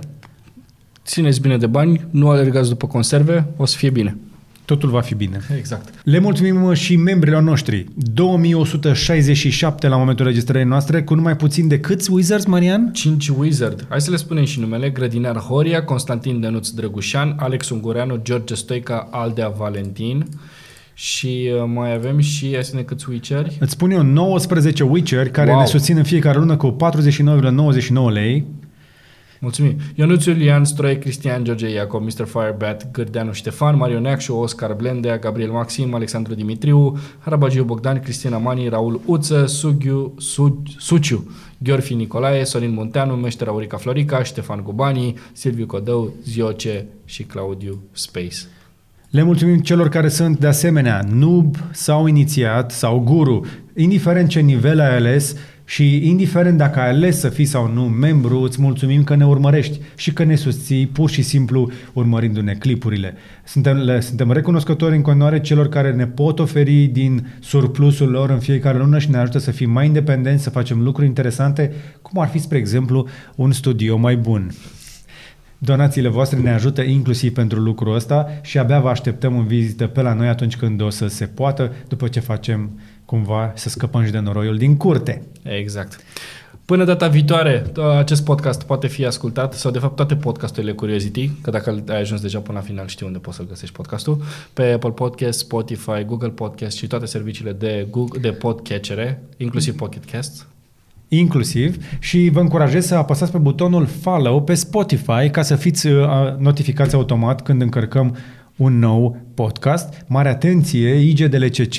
S1: Țineți bine de bani, nu alergați după conserve, o să fie bine.
S2: Totul va fi bine.
S1: Exact.
S2: Le mulțumim și membrilor noștri. 2167 la momentul registrării noastre, cu numai puțin de câți Wizards, Marian?
S1: 5 Wizard. Hai să le spunem și numele. Grădinar Horia, Constantin Dănuț Drăgușan, Alex Ungureanu, George Stoica, Aldea Valentin și uh, mai avem și, hai să ne câți witcheri.
S2: Îți spun eu 19 Witcher care
S1: Wow.
S2: ne susțin în fiecare lună cu 49,99 lei.
S1: Mulțumim. Ionuț Iulian, Stroie, Cristian, George Iacob, Mr. Firebat, Gârdeanu Ștefan, Marion Neacșu, Oscar Blendea, Gabriel Maxim, Alexandru Dimitriu, Harabagiu Bogdan, Cristina Mani, Raul Uță, Sughiu, Su, Suciu, Gheorfi Nicolae, Sorin Munteanu, Meșter Aurica Florica, Ștefan Gubani, Silviu Codău, Zioce și Claudiu Space.
S2: Le mulțumim celor care sunt de asemenea noob sau inițiat sau guru, indiferent ce nivel ai ales și indiferent dacă ai ales să fii sau nu membru, îți mulțumim că ne urmărești și că ne susții pur și simplu urmărindu-ne clipurile. Suntem, le, suntem recunoscători în continuare celor care ne pot oferi din surplusul lor în fiecare lună și ne ajută să fim mai independenți, să facem lucruri interesante, cum ar fi, spre exemplu, un studio mai bun. Donațiile voastre ne ajută inclusiv pentru lucrul ăsta și abia vă așteptăm în vizită pe la noi atunci când o să se poată, după ce facem cumva să scăpăm și de noroiul din curte.
S1: Exact. Până data viitoare, acest podcast poate fi ascultat, sau de fapt toate podcasturile Curiosity, că dacă ai ajuns deja până la final știi unde poți să găsești podcastul, pe Apple Podcast, Spotify, Google Podcast și toate serviciile de, Google, de podcatchere, inclusiv Pocket Cast.
S2: Inclusiv și vă încurajez să apăsați pe butonul follow pe Spotify ca să fiți uh, notificați automat când încărcăm un nou podcast. Mare atenție, IGDLCC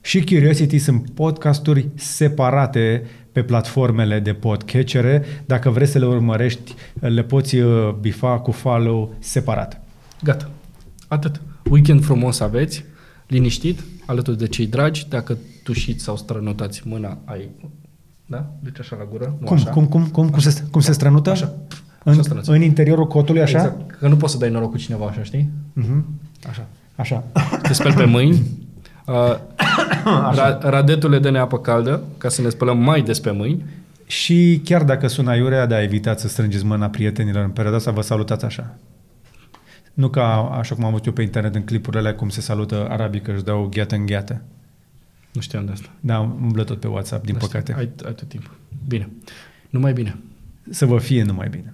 S2: și Curiosity sunt podcasturi separate pe platformele de podcatchere. Dacă vrei să le urmărești, le poți uh, bifa cu follow separat.
S1: Gata. Atât. Weekend frumos aveți, liniștit, alături de cei dragi. Dacă tușiți sau strănutați mâna, ai... Da? Deci așa la gură, nu
S2: Cum,
S1: așa.
S2: cum, cum, cum, cum, se, cum se strănută?
S1: Așa.
S2: În,
S1: Așa strănuță.
S2: în interiorul cotului, așa?
S1: Exact. Că nu poți să dai noroc cu cineva așa, știi?
S2: Mhm.
S1: Așa.
S2: Așa.
S1: Te speli pe mâini. Uh, ra- radetule dă-ne apă caldă ca să ne spălăm mai des pe mâini.
S2: Și chiar dacă sună aiurea, da, evitați să strângeți mâna prietenilor în perioada asta, vă salutați așa. Nu ca așa cum am văzut eu pe internet în clipurile alea cum se salută arabii că își dau gheată în gheată.
S1: Nu știam de asta.
S2: Da, umblă tot pe WhatsApp, din
S1: Asta.
S2: păcate.
S1: Ai, ai tot timpul. Bine. Numai bine.
S2: Să vă fie numai bine.